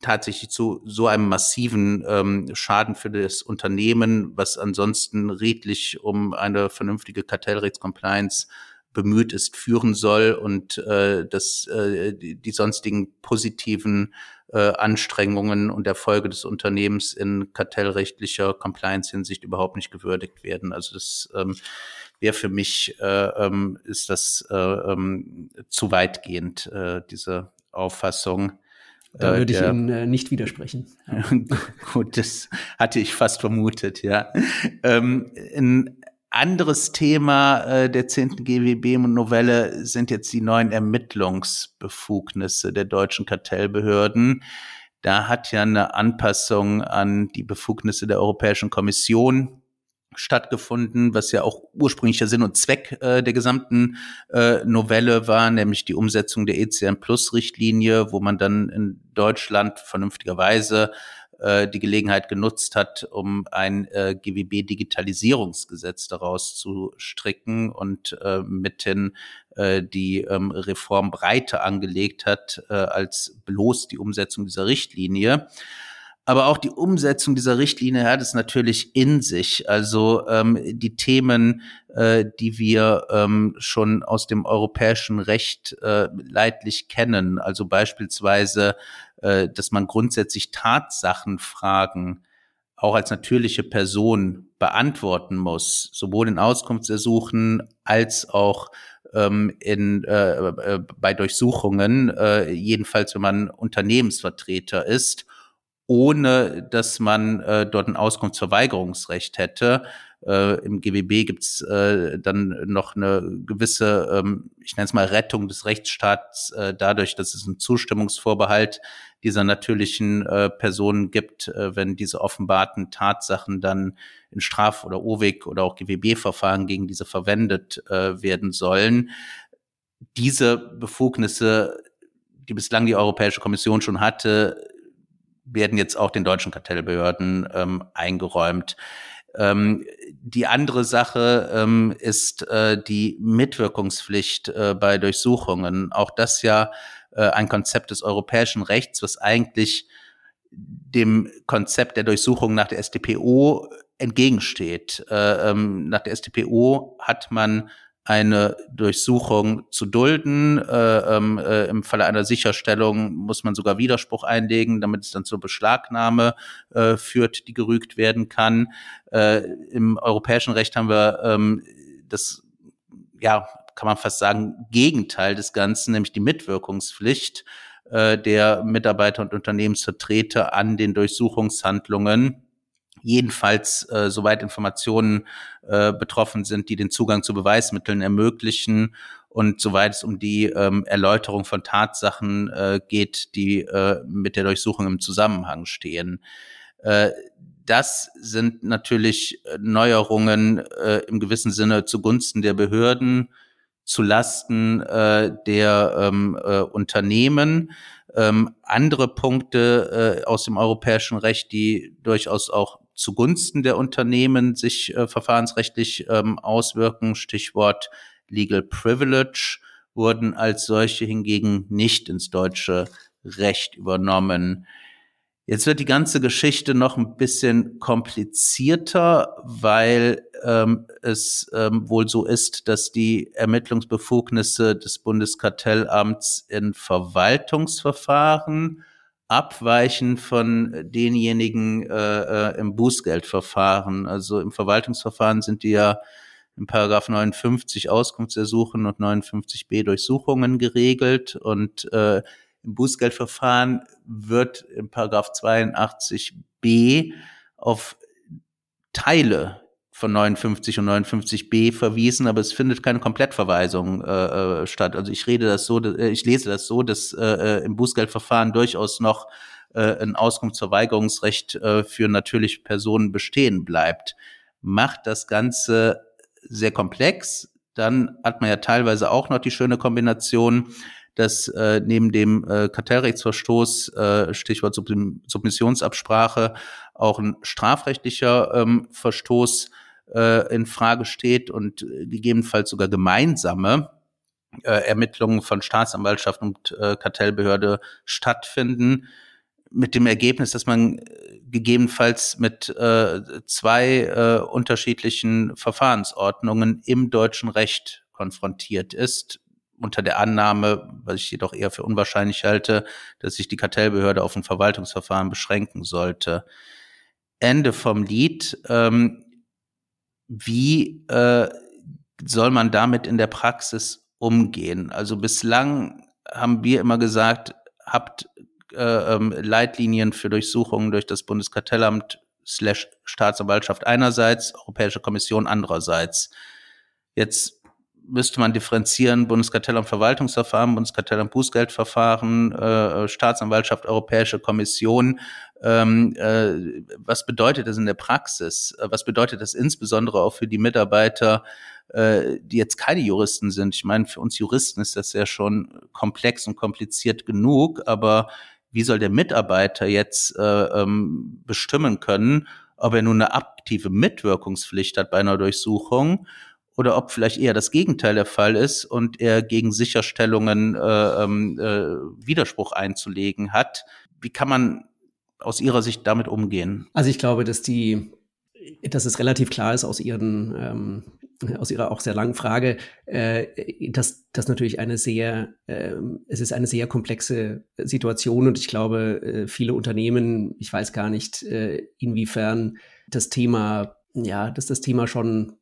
Speaker 3: tatsächlich zu so einem massiven ähm, Schaden für das Unternehmen, was ansonsten redlich um eine vernünftige Kartellrechtscompliance bemüht ist, führen soll und äh, dass äh, die, die sonstigen positiven äh, Anstrengungen und Erfolge des Unternehmens in kartellrechtlicher Compliance-Hinsicht überhaupt nicht gewürdigt werden. Also das ähm, wäre für mich, äh, ähm, ist das äh, ähm, zu weitgehend, äh, diese Auffassung.
Speaker 2: Da würde ich Ihnen äh, nicht widersprechen.
Speaker 3: Gut, das hatte ich fast vermutet, ja. Ähm, in anderes Thema äh, der 10. GWB-Novelle sind jetzt die neuen Ermittlungsbefugnisse der deutschen Kartellbehörden. Da hat ja eine Anpassung an die Befugnisse der Europäischen Kommission stattgefunden, was ja auch ursprünglicher Sinn und Zweck äh, der gesamten äh, Novelle war, nämlich die Umsetzung der ECN Plus Richtlinie, wo man dann in Deutschland vernünftigerweise äh, die Gelegenheit genutzt hat, um ein äh, GWB-Digitalisierungsgesetz daraus zu stricken und äh, mithin äh, die ähm, Reform breiter angelegt hat äh, als bloß die Umsetzung dieser Richtlinie. Aber auch die Umsetzung dieser Richtlinie hat es natürlich in sich. Also ähm, die Themen, äh, die wir ähm, schon aus dem europäischen Recht äh, leidlich kennen, also beispielsweise äh, dass man grundsätzlich Tatsachenfragen auch als natürliche Person beantworten muss, sowohl in Auskunftsersuchen als auch ähm, in, äh, äh, bei Durchsuchungen, äh, jedenfalls wenn man Unternehmensvertreter ist, ohne dass man äh, dort ein Auskunftsverweigerungsrecht hätte. Äh, Im GWB gibt's äh, dann noch eine gewisse, ähm, ich nenne es mal Rettung des Rechtsstaats, äh, dadurch, dass es einen Zustimmungsvorbehalt dieser natürlichen äh, Personen gibt, äh, wenn diese offenbarten Tatsachen dann in Straf- oder OWIG oder auch GWB-Verfahren gegen diese verwendet äh, werden sollen. Diese Befugnisse, die bislang die Europäische Kommission schon hatte, werden jetzt auch den deutschen Kartellbehörden ähm, eingeräumt. Ähm, die andere Sache ähm, ist äh, die Mitwirkungspflicht äh, bei Durchsuchungen. Auch das ja äh, ein Konzept des europäischen Rechts, was eigentlich dem Konzept der Durchsuchung nach der StPO entgegensteht. Äh, ähm, nach der StPO hat man eine Durchsuchung zu dulden. Äh, ähm, äh, Im Falle einer Sicherstellung muss man sogar Widerspruch einlegen, damit es dann zur Beschlagnahme äh, führt, die gerügt werden kann. Äh, Im europäischen Recht haben wir ähm, das, ja, kann man fast sagen, Gegenteil des Ganzen, nämlich die Mitwirkungspflicht äh, der Mitarbeiter und Unternehmensvertreter an den Durchsuchungshandlungen jedenfalls äh, soweit Informationen äh, betroffen sind, die den Zugang zu Beweismitteln ermöglichen und soweit es um die ähm, Erläuterung von Tatsachen äh, geht, die äh, mit der Durchsuchung im Zusammenhang stehen. Äh, das sind natürlich Neuerungen äh, im gewissen Sinne zugunsten der Behörden, zu Lasten äh, der ähm, äh, Unternehmen. Ähm, andere Punkte äh, aus dem europäischen Recht, die durchaus auch zugunsten der Unternehmen sich äh, verfahrensrechtlich ähm, auswirken, Stichwort Legal Privilege, wurden als solche hingegen nicht ins deutsche Recht übernommen. Jetzt wird die ganze Geschichte noch ein bisschen komplizierter, weil ähm, es ähm, wohl so ist, dass die Ermittlungsbefugnisse des Bundeskartellamts in Verwaltungsverfahren abweichen von denjenigen äh, äh, im Bußgeldverfahren. Also im Verwaltungsverfahren sind die ja in Paragraph 59 Auskunftsersuchen und 59b Durchsuchungen geregelt und äh, im Bußgeldverfahren wird im Paragraph 82b auf Teile von 59 und 59b verwiesen, aber es findet keine Komplettverweisung äh, äh, statt. Also ich rede das so, äh, ich lese das so, dass äh, äh, im Bußgeldverfahren durchaus noch äh, ein Auskunftsverweigerungsrecht äh, für natürliche Personen bestehen bleibt. Macht das Ganze sehr komplex, dann hat man ja teilweise auch noch die schöne Kombination, dass äh, neben dem äh, Kartellrechtsverstoß, äh, Stichwort Submissionsabsprache, auch ein strafrechtlicher ähm, Verstoß äh, in Frage steht und gegebenenfalls sogar gemeinsame äh, Ermittlungen von Staatsanwaltschaft und äh, Kartellbehörde stattfinden, mit dem Ergebnis, dass man äh, gegebenenfalls mit äh, zwei äh, unterschiedlichen Verfahrensordnungen im deutschen Recht konfrontiert ist, unter der Annahme, was ich jedoch eher für unwahrscheinlich halte, dass sich die Kartellbehörde auf ein Verwaltungsverfahren beschränken sollte. Ende vom Lied. Ähm, wie äh, soll man damit in der Praxis umgehen? Also bislang haben wir immer gesagt, habt äh, ähm, Leitlinien für Durchsuchungen durch das Bundeskartellamt slash Staatsanwaltschaft einerseits, Europäische Kommission andererseits. Jetzt müsste man differenzieren, Bundeskartellamt Verwaltungsverfahren, Bundeskartellamt Bußgeldverfahren, äh, Staatsanwaltschaft, Europäische Kommission ähm, äh, was bedeutet das in der Praxis? Äh, was bedeutet das insbesondere auch für die Mitarbeiter, äh, die jetzt keine Juristen sind? Ich meine, für uns Juristen ist das ja schon komplex und kompliziert genug, aber wie soll der Mitarbeiter jetzt äh, ähm, bestimmen können, ob er nun eine aktive Mitwirkungspflicht hat bei einer Durchsuchung oder ob vielleicht eher das Gegenteil der Fall ist und er gegen Sicherstellungen äh, ähm, äh, Widerspruch einzulegen hat. Wie kann man aus Ihrer Sicht damit umgehen?
Speaker 2: Also ich glaube, dass die, dass es relativ klar ist aus Ihren, ähm, aus Ihrer auch sehr langen Frage, äh, dass das natürlich eine sehr, äh, es ist eine sehr komplexe Situation und ich glaube, äh, viele Unternehmen, ich weiß gar nicht, äh, inwiefern das Thema, ja, dass das Thema schon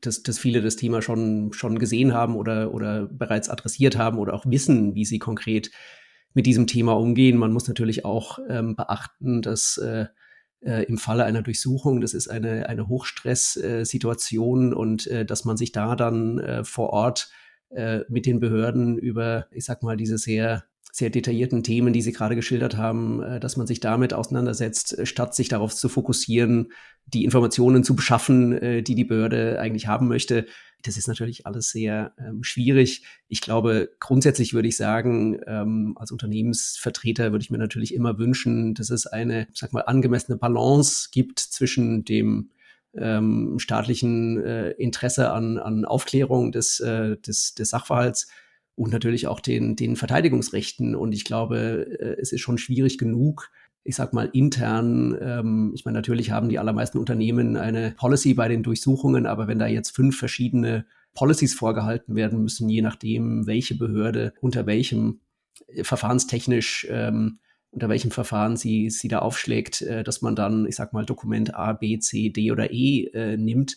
Speaker 2: dass, dass viele das Thema schon, schon gesehen haben oder, oder bereits adressiert haben oder auch wissen, wie sie konkret mit diesem Thema umgehen. Man muss natürlich auch ähm, beachten, dass äh, äh, im Falle einer Durchsuchung, das ist eine, eine Hochstresssituation äh, und äh, dass man sich da dann äh, vor Ort äh, mit den Behörden über, ich sag mal, diese sehr sehr detaillierten Themen, die Sie gerade geschildert haben, äh, dass man sich damit auseinandersetzt, äh, statt sich darauf zu fokussieren, die Informationen zu beschaffen, äh, die die Behörde eigentlich haben möchte. Das ist natürlich alles sehr ähm, schwierig. Ich glaube, grundsätzlich würde ich sagen, ähm, als Unternehmensvertreter würde ich mir natürlich immer wünschen, dass es eine, sag mal, angemessene Balance gibt zwischen dem ähm, staatlichen äh, Interesse an, an Aufklärung des, äh, des, des Sachverhalts und natürlich auch den, den Verteidigungsrechten. Und ich glaube, äh, es ist schon schwierig genug, ich sag mal, intern, ähm, ich meine, natürlich haben die allermeisten Unternehmen eine Policy bei den Durchsuchungen, aber wenn da jetzt fünf verschiedene Policies vorgehalten werden müssen, je nachdem, welche Behörde unter welchem äh, verfahrenstechnisch ähm, unter welchem Verfahren sie, sie da aufschlägt, äh, dass man dann, ich sag mal, Dokument A, B, C, D oder E äh, nimmt,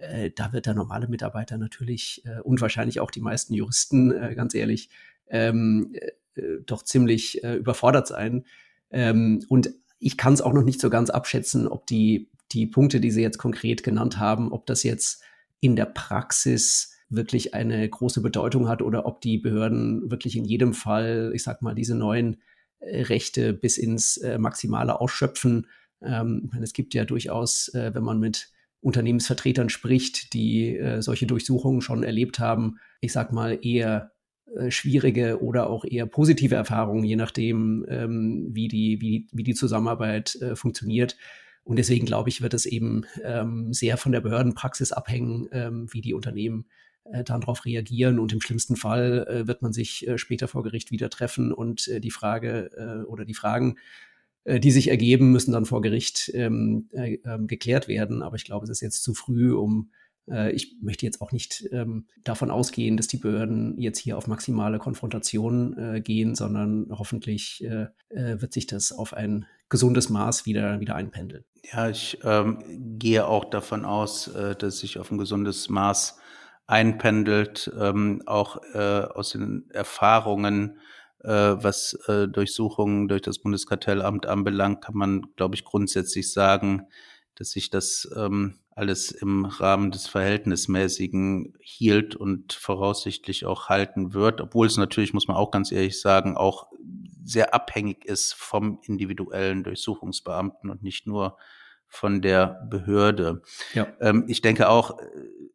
Speaker 2: äh, da wird der normale Mitarbeiter natürlich äh, und wahrscheinlich auch die meisten Juristen, äh, ganz ehrlich, ähm, äh, doch ziemlich äh, überfordert sein. Ähm, und ich kann es auch noch nicht so ganz abschätzen, ob die, die Punkte, die Sie jetzt konkret genannt haben, ob das jetzt in der Praxis wirklich eine große Bedeutung hat oder ob die Behörden wirklich in jedem Fall, ich sag mal, diese neuen äh, Rechte bis ins äh, Maximale ausschöpfen. Ähm, es gibt ja durchaus, äh, wenn man mit Unternehmensvertretern spricht, die äh, solche Durchsuchungen schon erlebt haben, ich sag mal eher äh, schwierige oder auch eher positive Erfahrungen, je nachdem, ähm, wie, die, wie, wie die Zusammenarbeit äh, funktioniert. Und deswegen glaube ich, wird es eben ähm, sehr von der Behördenpraxis abhängen, ähm, wie die Unternehmen äh, darauf reagieren. Und im schlimmsten Fall äh, wird man sich äh, später vor Gericht wieder treffen und äh, die Frage äh, oder die Fragen, äh, die sich ergeben, müssen dann vor Gericht ähm, äh, ähm, geklärt werden. Aber ich glaube, es ist jetzt zu früh, um äh, ich möchte jetzt auch nicht ähm, davon ausgehen, dass die Behörden jetzt hier auf maximale Konfrontation äh, gehen, sondern hoffentlich äh, äh wird sich das auf ein gesundes Maß wieder, wieder einpendeln.
Speaker 3: Ja, ich ähm, gehe auch davon aus, äh, dass sich auf ein gesundes Maß einpendelt, ähm, auch aus den Erfahrungen, was äh, Durchsuchungen durch das Bundeskartellamt anbelangt, kann man, glaube ich, grundsätzlich sagen, dass sich das ähm, alles im Rahmen des Verhältnismäßigen hielt und voraussichtlich auch halten wird, obwohl es natürlich, muss man auch ganz ehrlich sagen, auch sehr abhängig ist vom individuellen Durchsuchungsbeamten und nicht nur von der Behörde. Ja. Ähm, ich denke auch,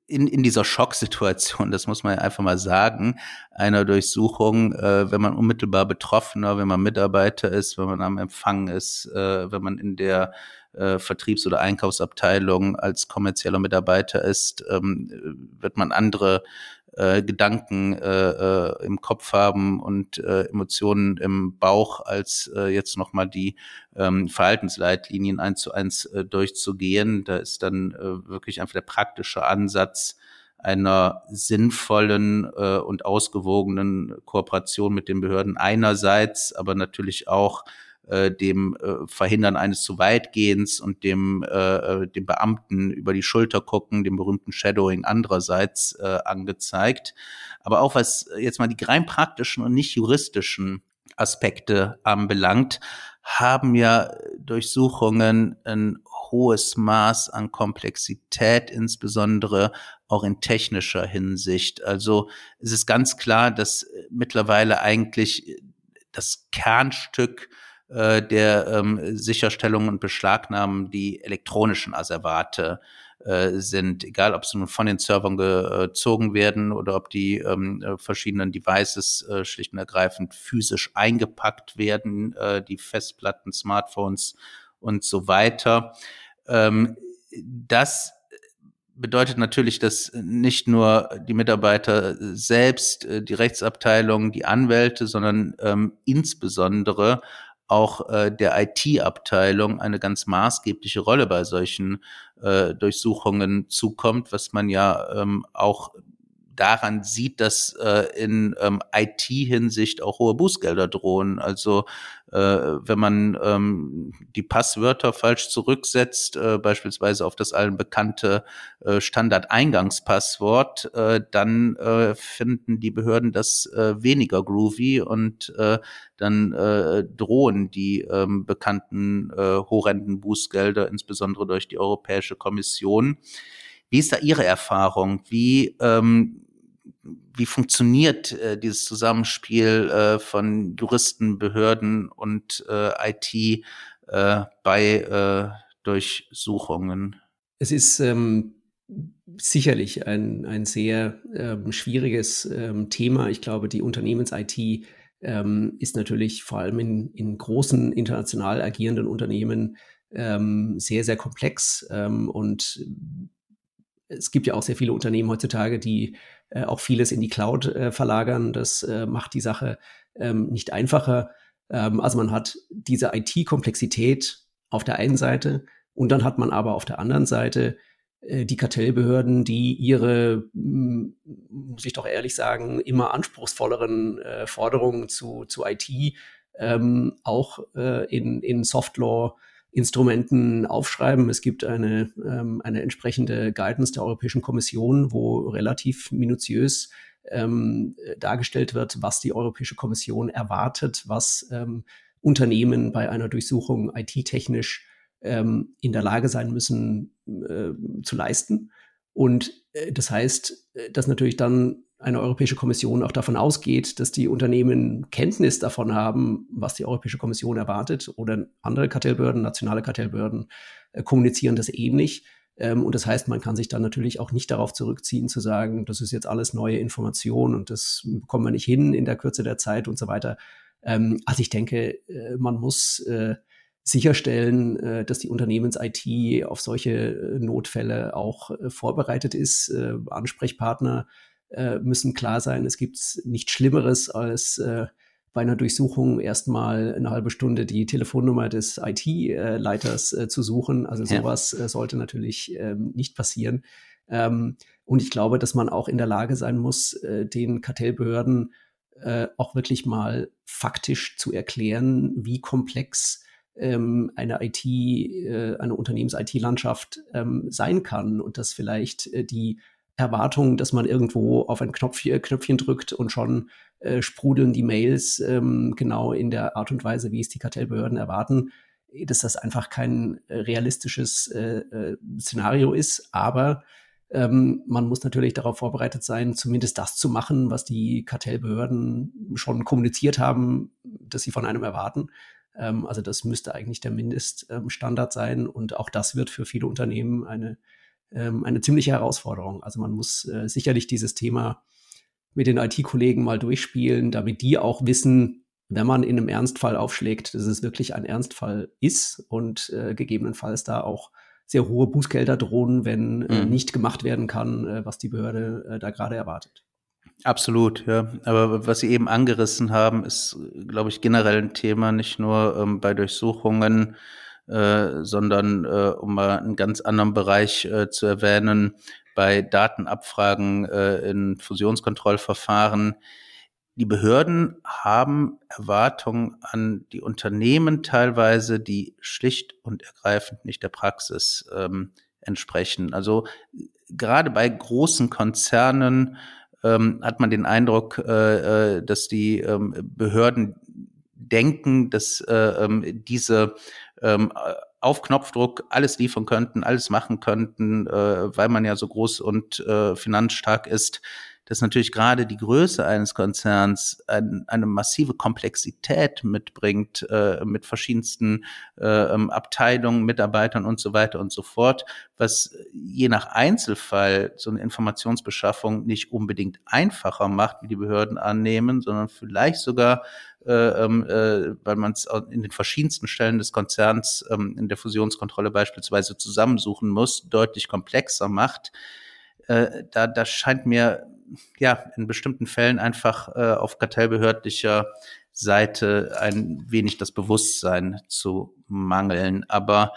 Speaker 3: in, in dieser Schocksituation, das muss man ja einfach mal sagen, einer Durchsuchung, äh, wenn man unmittelbar Betroffener, wenn man Mitarbeiter ist, wenn man am Empfang ist, äh, wenn man in der äh, Vertriebs- oder Einkaufsabteilung als kommerzieller Mitarbeiter ist, ähm, wird man andere äh, Gedanken äh, äh, im Kopf haben und äh, Emotionen im Bauch, als äh, jetzt nochmal die ähm, Verhaltensleitlinien eins zu eins äh, durchzugehen. Da ist dann äh, wirklich einfach der praktische Ansatz einer sinnvollen äh, und ausgewogenen Kooperation mit den Behörden einerseits, aber natürlich auch äh, dem äh, Verhindern eines zu weitgehens und dem, äh, äh, dem Beamten über die Schulter gucken, dem berühmten Shadowing andererseits äh, angezeigt. Aber auch was jetzt mal die rein praktischen und nicht juristischen Aspekte anbelangt, haben ja Durchsuchungen ein hohes Maß an Komplexität, insbesondere auch in technischer Hinsicht. Also es ist ganz klar, dass mittlerweile eigentlich das Kernstück äh, der ähm, Sicherstellung und Beschlagnahmen die elektronischen Asservate äh, sind, egal ob sie nun von den Servern gezogen werden oder ob die ähm, äh, verschiedenen Devices äh, schlicht und ergreifend physisch eingepackt werden, äh, die Festplatten, Smartphones und so weiter. Ähm, das bedeutet natürlich, dass nicht nur die Mitarbeiter selbst, äh, die Rechtsabteilung, die Anwälte, sondern ähm, insbesondere auch äh, der IT-Abteilung eine ganz maßgebliche Rolle bei solchen äh, Durchsuchungen zukommt, was man ja ähm, auch daran sieht, dass äh, in ähm, IT-Hinsicht auch hohe Bußgelder drohen. Also äh, wenn man ähm, die Passwörter falsch zurücksetzt, äh, beispielsweise auf das allen bekannte äh, Standard-Eingangspasswort, äh, dann äh, finden die Behörden das äh, weniger groovy und äh, dann äh, drohen die ähm, bekannten äh, horrenden Bußgelder, insbesondere durch die Europäische Kommission. Wie ist da Ihre Erfahrung? Wie, ähm, wie funktioniert äh, dieses Zusammenspiel äh, von Juristen, Behörden und äh, IT äh, bei äh, Durchsuchungen?
Speaker 2: Es ist ähm, sicherlich ein, ein sehr ähm, schwieriges ähm, Thema. Ich glaube, die Unternehmens-IT ähm, ist natürlich vor allem in, in großen international agierenden Unternehmen ähm, sehr, sehr komplex und es gibt ja auch sehr viele Unternehmen heutzutage, die äh, auch vieles in die Cloud äh, verlagern. Das äh, macht die Sache ähm, nicht einfacher. Ähm, also man hat diese IT-Komplexität auf der einen Seite und dann hat man aber auf der anderen Seite äh, die Kartellbehörden, die ihre, hm, muss ich doch ehrlich sagen, immer anspruchsvolleren äh, Forderungen zu, zu IT ähm, auch äh, in, in Softlaw Instrumenten aufschreiben. Es gibt eine, ähm, eine entsprechende Guidance der Europäischen Kommission, wo relativ minutiös ähm, dargestellt wird, was die Europäische Kommission erwartet, was ähm, Unternehmen bei einer Durchsuchung IT-technisch ähm, in der Lage sein müssen äh, zu leisten. Und äh, das heißt, äh, dass natürlich dann eine Europäische Kommission auch davon ausgeht, dass die Unternehmen Kenntnis davon haben, was die Europäische Kommission erwartet oder andere Kartellbehörden, nationale Kartellbehörden äh, kommunizieren das ähnlich. Ähm, und das heißt, man kann sich dann natürlich auch nicht darauf zurückziehen, zu sagen, das ist jetzt alles neue Information und das bekommen wir nicht hin in der Kürze der Zeit und so weiter. Ähm, also ich denke, äh, man muss äh, sicherstellen, äh, dass die Unternehmens-IT auf solche äh, Notfälle auch vorbereitet ist. Ansprechpartner äh, müssen klar sein. Es gibt nichts Schlimmeres als äh, bei einer Durchsuchung erstmal eine halbe Stunde die Telefonnummer des IT-Leiters äh, zu suchen. Also sowas ja. äh, sollte natürlich ähm, nicht passieren. Ähm, und ich glaube, dass man auch in der Lage sein muss, äh, den Kartellbehörden äh, auch wirklich mal faktisch zu erklären, wie komplex ähm, eine IT, äh, eine Unternehmens-IT-Landschaft ähm, sein kann und dass vielleicht äh, die Erwartung, dass man irgendwo auf ein Knopf, Knöpfchen drückt und schon äh, sprudeln die Mails ähm, genau in der Art und Weise, wie es die Kartellbehörden erwarten, dass das einfach kein äh, realistisches äh, äh, Szenario ist. Aber ähm, man muss natürlich darauf vorbereitet sein, zumindest das zu machen, was die Kartellbehörden schon kommuniziert haben, dass sie von einem erwarten. Ähm, also das müsste eigentlich der Mindeststandard sein. Und auch das wird für viele Unternehmen eine ähm, eine ziemliche Herausforderung. Also man muss äh, sicherlich dieses Thema mit den IT-Kollegen mal durchspielen, damit die auch wissen, wenn man in einem Ernstfall aufschlägt, dass es wirklich ein Ernstfall ist und äh, gegebenenfalls da auch sehr hohe Bußgelder drohen, wenn äh, mhm. nicht gemacht werden kann, äh, was die Behörde äh, da gerade erwartet.
Speaker 3: Absolut, ja. Aber was Sie eben angerissen haben, ist, glaube ich, generell ein Thema, nicht nur ähm, bei Durchsuchungen äh, sondern äh, um mal einen ganz anderen Bereich äh, zu erwähnen, bei Datenabfragen äh, in Fusionskontrollverfahren. Die Behörden haben Erwartungen an die Unternehmen teilweise, die schlicht und ergreifend nicht der Praxis ähm, entsprechen. Also gerade bei großen Konzernen ähm, hat man den Eindruck, äh, dass die ähm, Behörden denken, dass äh, ähm, diese ähm, auf Knopfdruck alles liefern könnten, alles machen könnten, äh, weil man ja so groß und äh, finanzstark ist, dass natürlich gerade die Größe eines Konzerns ein, eine massive Komplexität mitbringt, äh, mit verschiedensten äh, ähm, Abteilungen, Mitarbeitern und so weiter und so fort, was je nach Einzelfall so eine Informationsbeschaffung nicht unbedingt einfacher macht, wie die Behörden annehmen, sondern vielleicht sogar äh, ähm, äh, weil man es in den verschiedensten Stellen des Konzerns ähm, in der Fusionskontrolle beispielsweise zusammensuchen muss, deutlich komplexer macht. Äh, da, da scheint mir ja in bestimmten Fällen einfach äh, auf kartellbehördlicher Seite ein wenig das Bewusstsein zu mangeln. Aber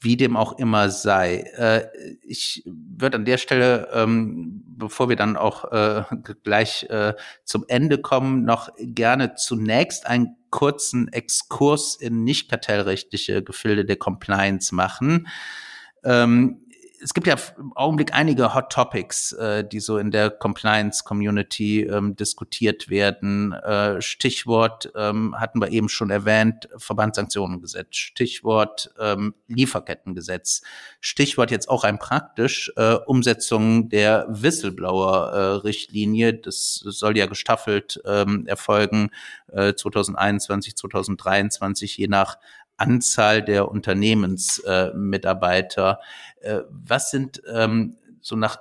Speaker 3: wie dem auch immer sei. Äh, ich würde an der Stelle, ähm, bevor wir dann auch äh, gleich äh, zum Ende kommen, noch gerne zunächst einen kurzen Exkurs in nicht kartellrechtliche Gefilde der Compliance machen. Ähm, es gibt ja im Augenblick einige Hot Topics, äh, die so in der Compliance-Community ähm, diskutiert werden. Äh, Stichwort ähm, hatten wir eben schon erwähnt, Verbandssanktionengesetz. Stichwort ähm, Lieferkettengesetz. Stichwort jetzt auch ein praktisch äh, Umsetzung der Whistleblower-Richtlinie. das soll ja gestaffelt ähm, erfolgen, äh, 2021, 2023, je nach Anzahl der Unternehmensmitarbeiter. Äh, äh, was sind ähm, so nach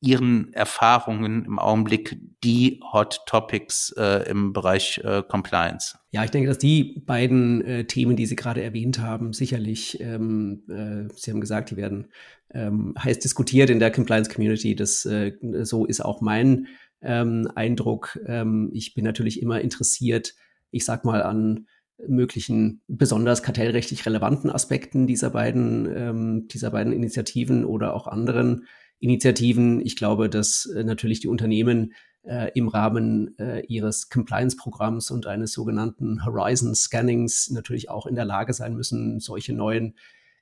Speaker 3: Ihren Erfahrungen im Augenblick die Hot Topics äh, im Bereich äh, Compliance?
Speaker 2: Ja, ich denke, dass die beiden äh, Themen, die Sie gerade erwähnt haben, sicherlich, ähm, äh, Sie haben gesagt, die werden ähm, heiß diskutiert in der Compliance Community. Das äh, so ist auch mein ähm, Eindruck. Ähm, ich bin natürlich immer interessiert, ich sag mal, an möglichen besonders kartellrechtlich relevanten Aspekten dieser beiden, ähm, dieser beiden Initiativen oder auch anderen Initiativen. Ich glaube, dass äh, natürlich die Unternehmen äh, im Rahmen äh, ihres Compliance-Programms und eines sogenannten Horizon-Scannings natürlich auch in der Lage sein müssen, solche neuen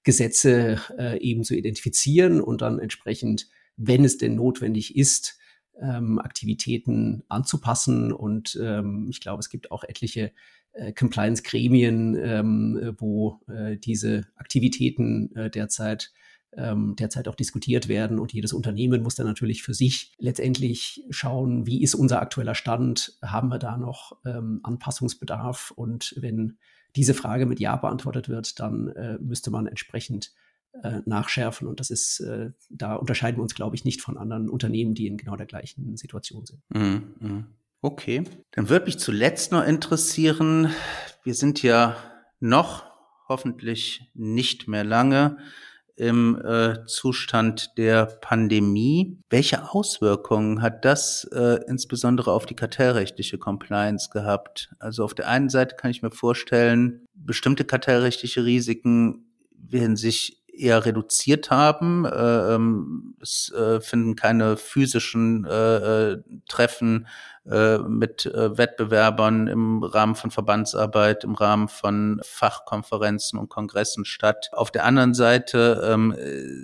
Speaker 2: Gesetze äh, eben zu identifizieren und dann entsprechend, wenn es denn notwendig ist, ähm, Aktivitäten anzupassen. Und ähm, ich glaube, es gibt auch etliche Compliance-Gremien, ähm, wo äh, diese Aktivitäten äh, derzeit ähm, derzeit auch diskutiert werden. Und jedes Unternehmen muss dann natürlich für sich letztendlich schauen, wie ist unser aktueller Stand? Haben wir da noch ähm, Anpassungsbedarf? Und wenn diese Frage mit Ja beantwortet wird, dann äh, müsste man entsprechend äh, nachschärfen. Und das ist, äh, da unterscheiden wir uns, glaube ich, nicht von anderen Unternehmen, die in genau der gleichen Situation sind.
Speaker 3: Mhm, mhm. Okay. Dann würde mich zuletzt noch interessieren, wir sind ja noch hoffentlich nicht mehr lange im äh, Zustand der Pandemie. Welche Auswirkungen hat das äh, insbesondere auf die kartellrechtliche Compliance gehabt? Also auf der einen Seite kann ich mir vorstellen, bestimmte kartellrechtliche Risiken werden sich eher reduziert haben. Äh, ähm, es äh, finden keine physischen äh, äh Treffen äh, mit äh, Wettbewerbern im Rahmen von Verbandsarbeit, im Rahmen von Fachkonferenzen und Kongressen statt. Auf der anderen Seite ähm,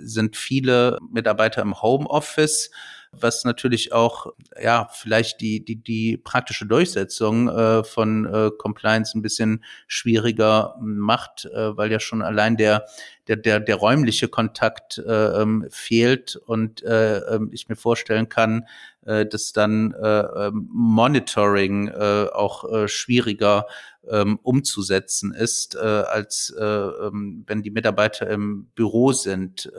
Speaker 3: sind viele Mitarbeiter im Homeoffice was natürlich auch ja vielleicht die die die praktische Durchsetzung äh, von äh, Compliance ein bisschen schwieriger macht, äh, weil ja schon allein der der der der räumliche Kontakt äh, ähm, fehlt und äh, ähm, ich mir vorstellen kann, äh, dass dann äh, ähm, Monitoring äh, auch äh, schwieriger ähm, umzusetzen ist, äh, als äh, wenn die Mitarbeiter im Büro sind.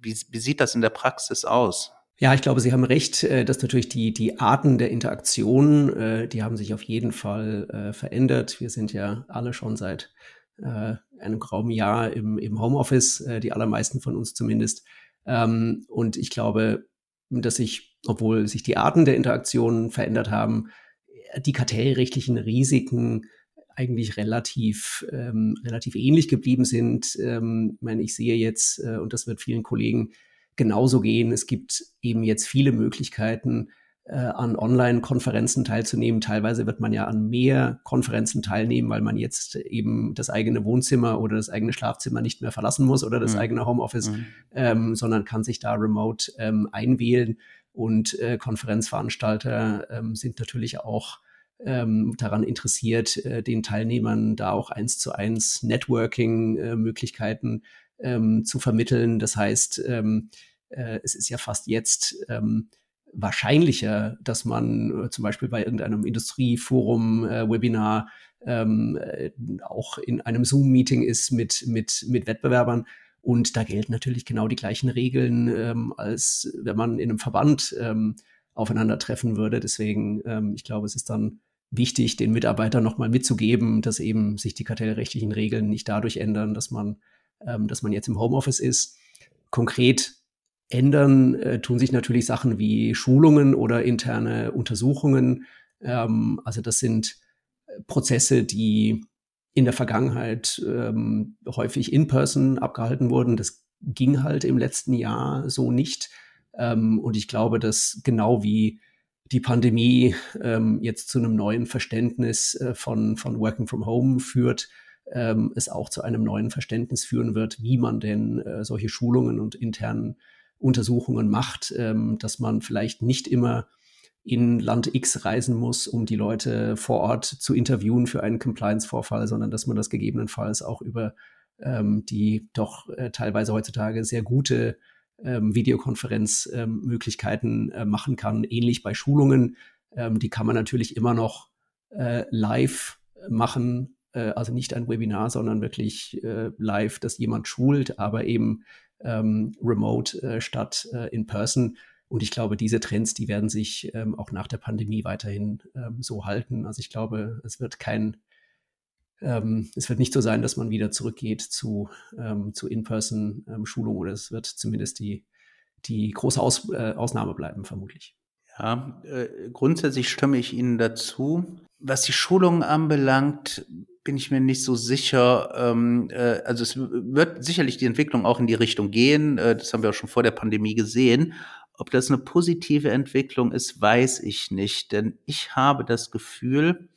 Speaker 3: Wie sieht das in der Praxis aus?
Speaker 2: Ja, ich glaube, Sie haben recht, äh, dass natürlich die, die Arten der Interaktion, äh, die haben sich auf jeden Fall äh, verändert. Wir sind ja alle schon seit einem grauen Jahr im, im Homeoffice, die allermeisten von uns zumindest. Ähm, und ich glaube, dass sich, obwohl sich die Arten der Interaktion verändert haben, die kartellrechtlichen Risiken eigentlich relativ, ähm, relativ ähnlich geblieben sind. Ähm, ich meine, ich sehe jetzt, äh, und das wird vielen Kollegen genauso gehen. Es gibt eben jetzt viele Möglichkeiten, äh, an Online-Konferenzen teilzunehmen. Teilweise wird man ja an mehr Konferenzen teilnehmen, weil man jetzt eben das eigene Wohnzimmer oder das eigene Schlafzimmer nicht mehr verlassen muss oder das mhm. eigene Homeoffice, mhm. ähm, sondern kann sich da remote ähm, einwählen. Und äh, Konferenzveranstalter ähm, sind natürlich auch ähm, daran interessiert, äh, den Teilnehmern da auch eins zu eins Networking-Möglichkeiten äh, ähm, zu vermitteln. Das heißt, ähm, äh, es ist ja fast jetzt ähm, wahrscheinlicher, dass man äh, zum Beispiel bei irgendeinem Industrieforum, äh, Webinar, ähm, äh, auch in einem Zoom-Meeting ist mit, mit, mit Wettbewerbern. Und da gelten natürlich genau die gleichen Regeln, ähm, als wenn man in einem Verband ähm, aufeinandertreffen würde. Deswegen, ähm, ich glaube, es ist dann wichtig, den Mitarbeitern nochmal mitzugeben, dass eben sich die kartellrechtlichen Regeln nicht dadurch ändern, dass man ähm, dass man jetzt im Homeoffice ist. Konkret ändern äh, tun sich natürlich Sachen wie Schulungen oder interne Untersuchungen. Ähm, also das sind äh, Prozesse, die in der Vergangenheit ähm, häufig in person abgehalten wurden. Das ging halt im letzten Jahr so nicht. Ähm, und ich glaube, dass genau wie die Pandemie ähm, jetzt zu einem neuen Verständnis äh, von, von Working from Home führt, ähm, es auch zu einem neuen Verständnis führen wird, wie man denn äh, solche Schulungen und internen Untersuchungen macht, ähm, dass man vielleicht nicht immer in Land X reisen muss, um die Leute vor Ort zu interviewen für einen Compliance-Vorfall, sondern dass man das gegebenenfalls auch über ähm, die doch äh, teilweise heutzutage sehr gute ähm, Videokonferenzmöglichkeiten äh, machen kann. Ähnlich bei Schulungen. Ähm, die kann man natürlich immer noch äh, live machen, also nicht ein Webinar, sondern wirklich äh, live, dass jemand schult, aber eben ähm, remote äh, statt äh, in person. Und ich glaube, diese Trends, die werden sich ähm, auch nach der Pandemie weiterhin ähm, so halten. Also ich glaube, es wird kein, es wird nicht so sein, dass man wieder zurückgeht zu, zu In-Person-Schulung oder es wird zumindest die, die große Aus, äh, Ausnahme bleiben, vermutlich.
Speaker 3: Ja, äh, grundsätzlich stimme ich Ihnen dazu. Was die Schulungen anbelangt, bin ich mir nicht so sicher. Ähm, äh, also es wird sicherlich die Entwicklung auch in die Richtung gehen. Äh, das haben wir auch schon vor der Pandemie gesehen. Ob das eine positive Entwicklung ist, weiß ich nicht. Denn ich habe das Gefühl,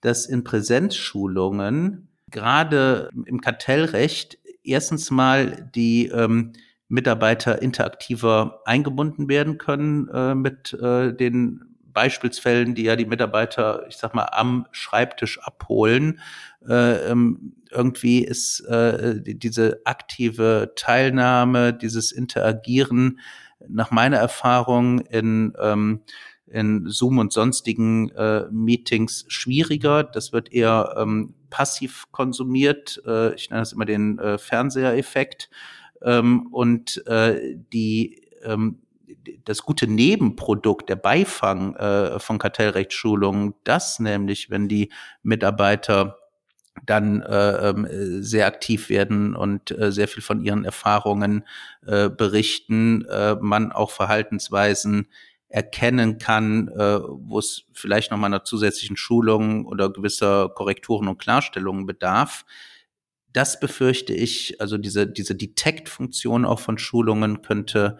Speaker 3: dass in Präsenzschulungen gerade im Kartellrecht erstens mal die ähm, Mitarbeiter interaktiver eingebunden werden können äh, mit äh, den Beispielsfällen, die ja die Mitarbeiter, ich sag mal, am Schreibtisch abholen. Äh, ähm, irgendwie ist äh, die, diese aktive Teilnahme, dieses Interagieren nach meiner Erfahrung in ähm, in Zoom und sonstigen äh, Meetings schwieriger. Das wird eher ähm, passiv konsumiert. Äh, ich nenne das immer den äh, Fernsehereffekt. Ähm, und äh, die ähm, das gute Nebenprodukt, der Beifang äh, von Kartellrechtsschulungen, das nämlich, wenn die Mitarbeiter dann äh, ähm, sehr aktiv werden und äh, sehr viel von ihren Erfahrungen äh, berichten, äh, man auch Verhaltensweisen erkennen kann, äh, wo es vielleicht noch mal einer zusätzlichen Schulung oder gewisser Korrekturen und Klarstellungen bedarf. Das befürchte ich, also diese, diese Detect-Funktion auch von Schulungen könnte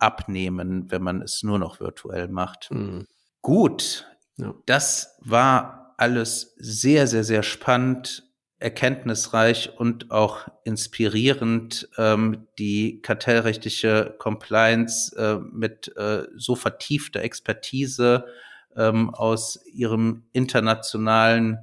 Speaker 3: abnehmen, wenn man es nur noch virtuell macht. Mhm. Gut, ja. das war alles sehr, sehr, sehr spannend erkenntnisreich und auch inspirierend, ähm, die kartellrechtliche Compliance äh, mit äh, so vertiefter Expertise ähm, aus ihrem internationalen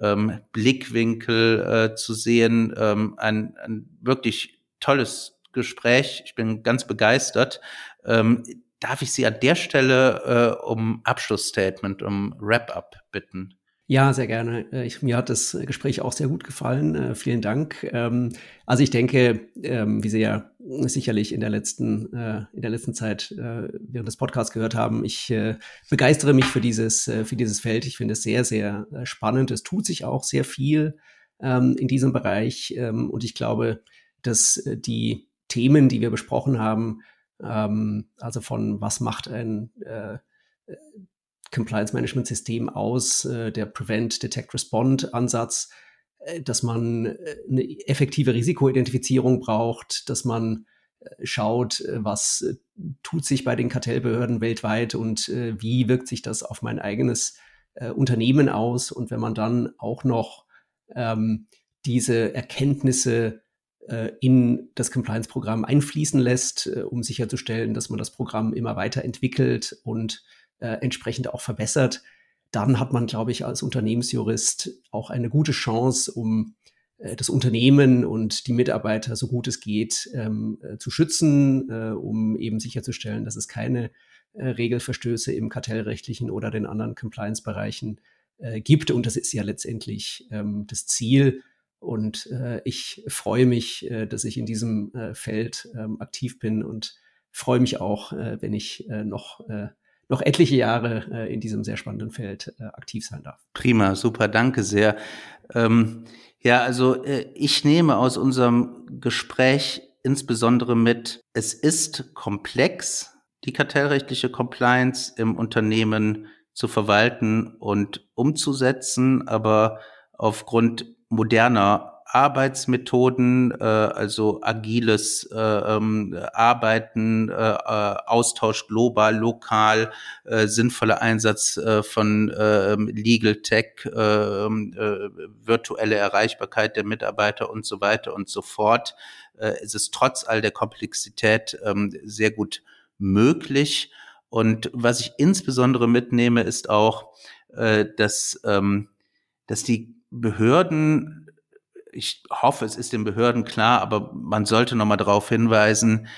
Speaker 3: ähm, Blickwinkel äh, zu sehen. Ähm, ein, ein wirklich tolles Gespräch. Ich bin ganz begeistert. Ähm, darf ich Sie an der Stelle äh, um Abschlussstatement, um Wrap-up bitten?
Speaker 2: Ja, sehr gerne. Äh, ich, mir hat das Gespräch auch sehr gut gefallen. Äh, vielen Dank. Ähm, also ich denke, ähm, wie Sie ja sicherlich in der letzten, äh, in der letzten Zeit äh, während des Podcasts gehört haben, ich äh, begeistere mich für dieses, äh, für dieses Feld. Ich finde es sehr, sehr spannend. Es tut sich auch sehr viel ähm, in diesem Bereich. Ähm, und ich glaube, dass die Themen, die wir besprochen haben, ähm, also von was macht ein Compliance Management System aus, äh, der Prevent, Detect, Respond Ansatz, äh, dass man äh, eine effektive Risikoidentifizierung braucht, dass man äh, schaut, äh, was äh, tut sich bei den Kartellbehörden weltweit und wie wirkt sich das auf mein eigenes Unternehmen aus. Und wenn man dann auch noch ähm, diese Erkenntnisse in das Compliance-Programm einfließen lässt, um sicherzustellen, dass man das Programm immer weiterentwickelt und äh, entsprechend auch verbessert, dann hat man, glaube ich, als Unternehmensjurist auch eine gute Chance, um äh, das Unternehmen und die Mitarbeiter so gut es geht ähm, äh, zu schützen, äh, um eben sicherzustellen, dass es keine äh, Regelverstöße im kartellrechtlichen oder den anderen Compliance-Bereichen äh, gibt. Und das ist ja letztendlich ähm, das Ziel. Und äh, ich freue mich, äh, dass ich in diesem äh, Feld äh, aktiv bin und freue mich auch, äh, wenn ich äh, noch äh, noch etliche Jahre äh, in diesem sehr spannenden Feld äh, aktiv sein darf.
Speaker 3: Prima, super, danke sehr. Ähm, ja, also äh, ich nehme aus unserem Gespräch insbesondere mit, es ist komplex, die kartellrechtliche Compliance im Unternehmen zu verwalten und umzusetzen, aber aufgrund moderner Arbeitsmethoden, äh, also agiles äh, ähm, Arbeiten, äh, äh, Austausch global, lokal, äh, sinnvoller Einsatz äh, von äh, Legal Tech, äh, äh, virtuelle Erreichbarkeit der Mitarbeiter und so weiter und so fort. Äh, es ist trotz all der Komplexität äh, sehr gut möglich. Und was ich insbesondere mitnehme, ist auch, äh, dass, ähm, dass die Behörden ich hoffe, es ist den Behörden klar, aber man sollte noch mal darauf hinweisen,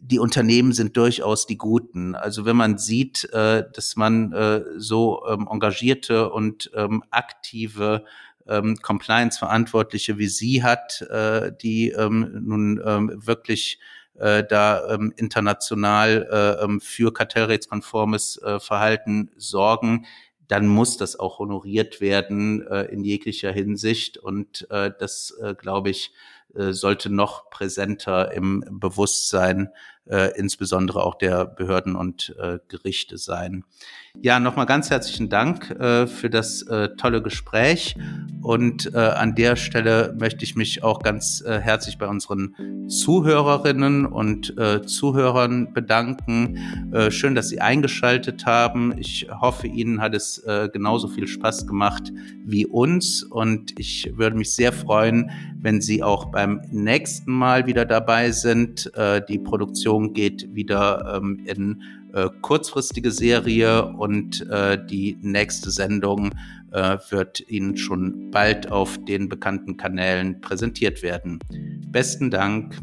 Speaker 3: die Unternehmen sind durchaus die Guten. Also wenn man sieht, äh, dass man äh, so ähm, engagierte und ähm, aktive ähm, Compliance-Verantwortliche wie Sie hat, äh, die nun wirklich da international für kartellrechtskonformes Verhalten sorgen, dann muss das auch honoriert werden äh, in jeglicher Hinsicht. Und äh, das, äh, glaube ich, äh, sollte noch präsenter im Bewusstsein äh, insbesondere auch der Behörden und äh, Gerichte sein. Ja, nochmal ganz herzlichen Dank äh, für das äh, tolle Gespräch. Und äh, an der Stelle möchte ich mich auch ganz herzlich bei unseren Zuhörerinnen und Zuhörern bedanken. Schön, dass Sie eingeschaltet haben. Ich hoffe, Ihnen hat es genauso viel Spaß gemacht wie uns. Und ich würde mich sehr freuen, wenn Sie auch beim nächsten Mal wieder dabei sind. Die Produktion geht wieder ähm, in äh, kurzfristige Serie und äh, die nächste Sendung äh, wird Ihnen schon bald auf den bekannten Kanälen präsentiert werden. Besten Dank.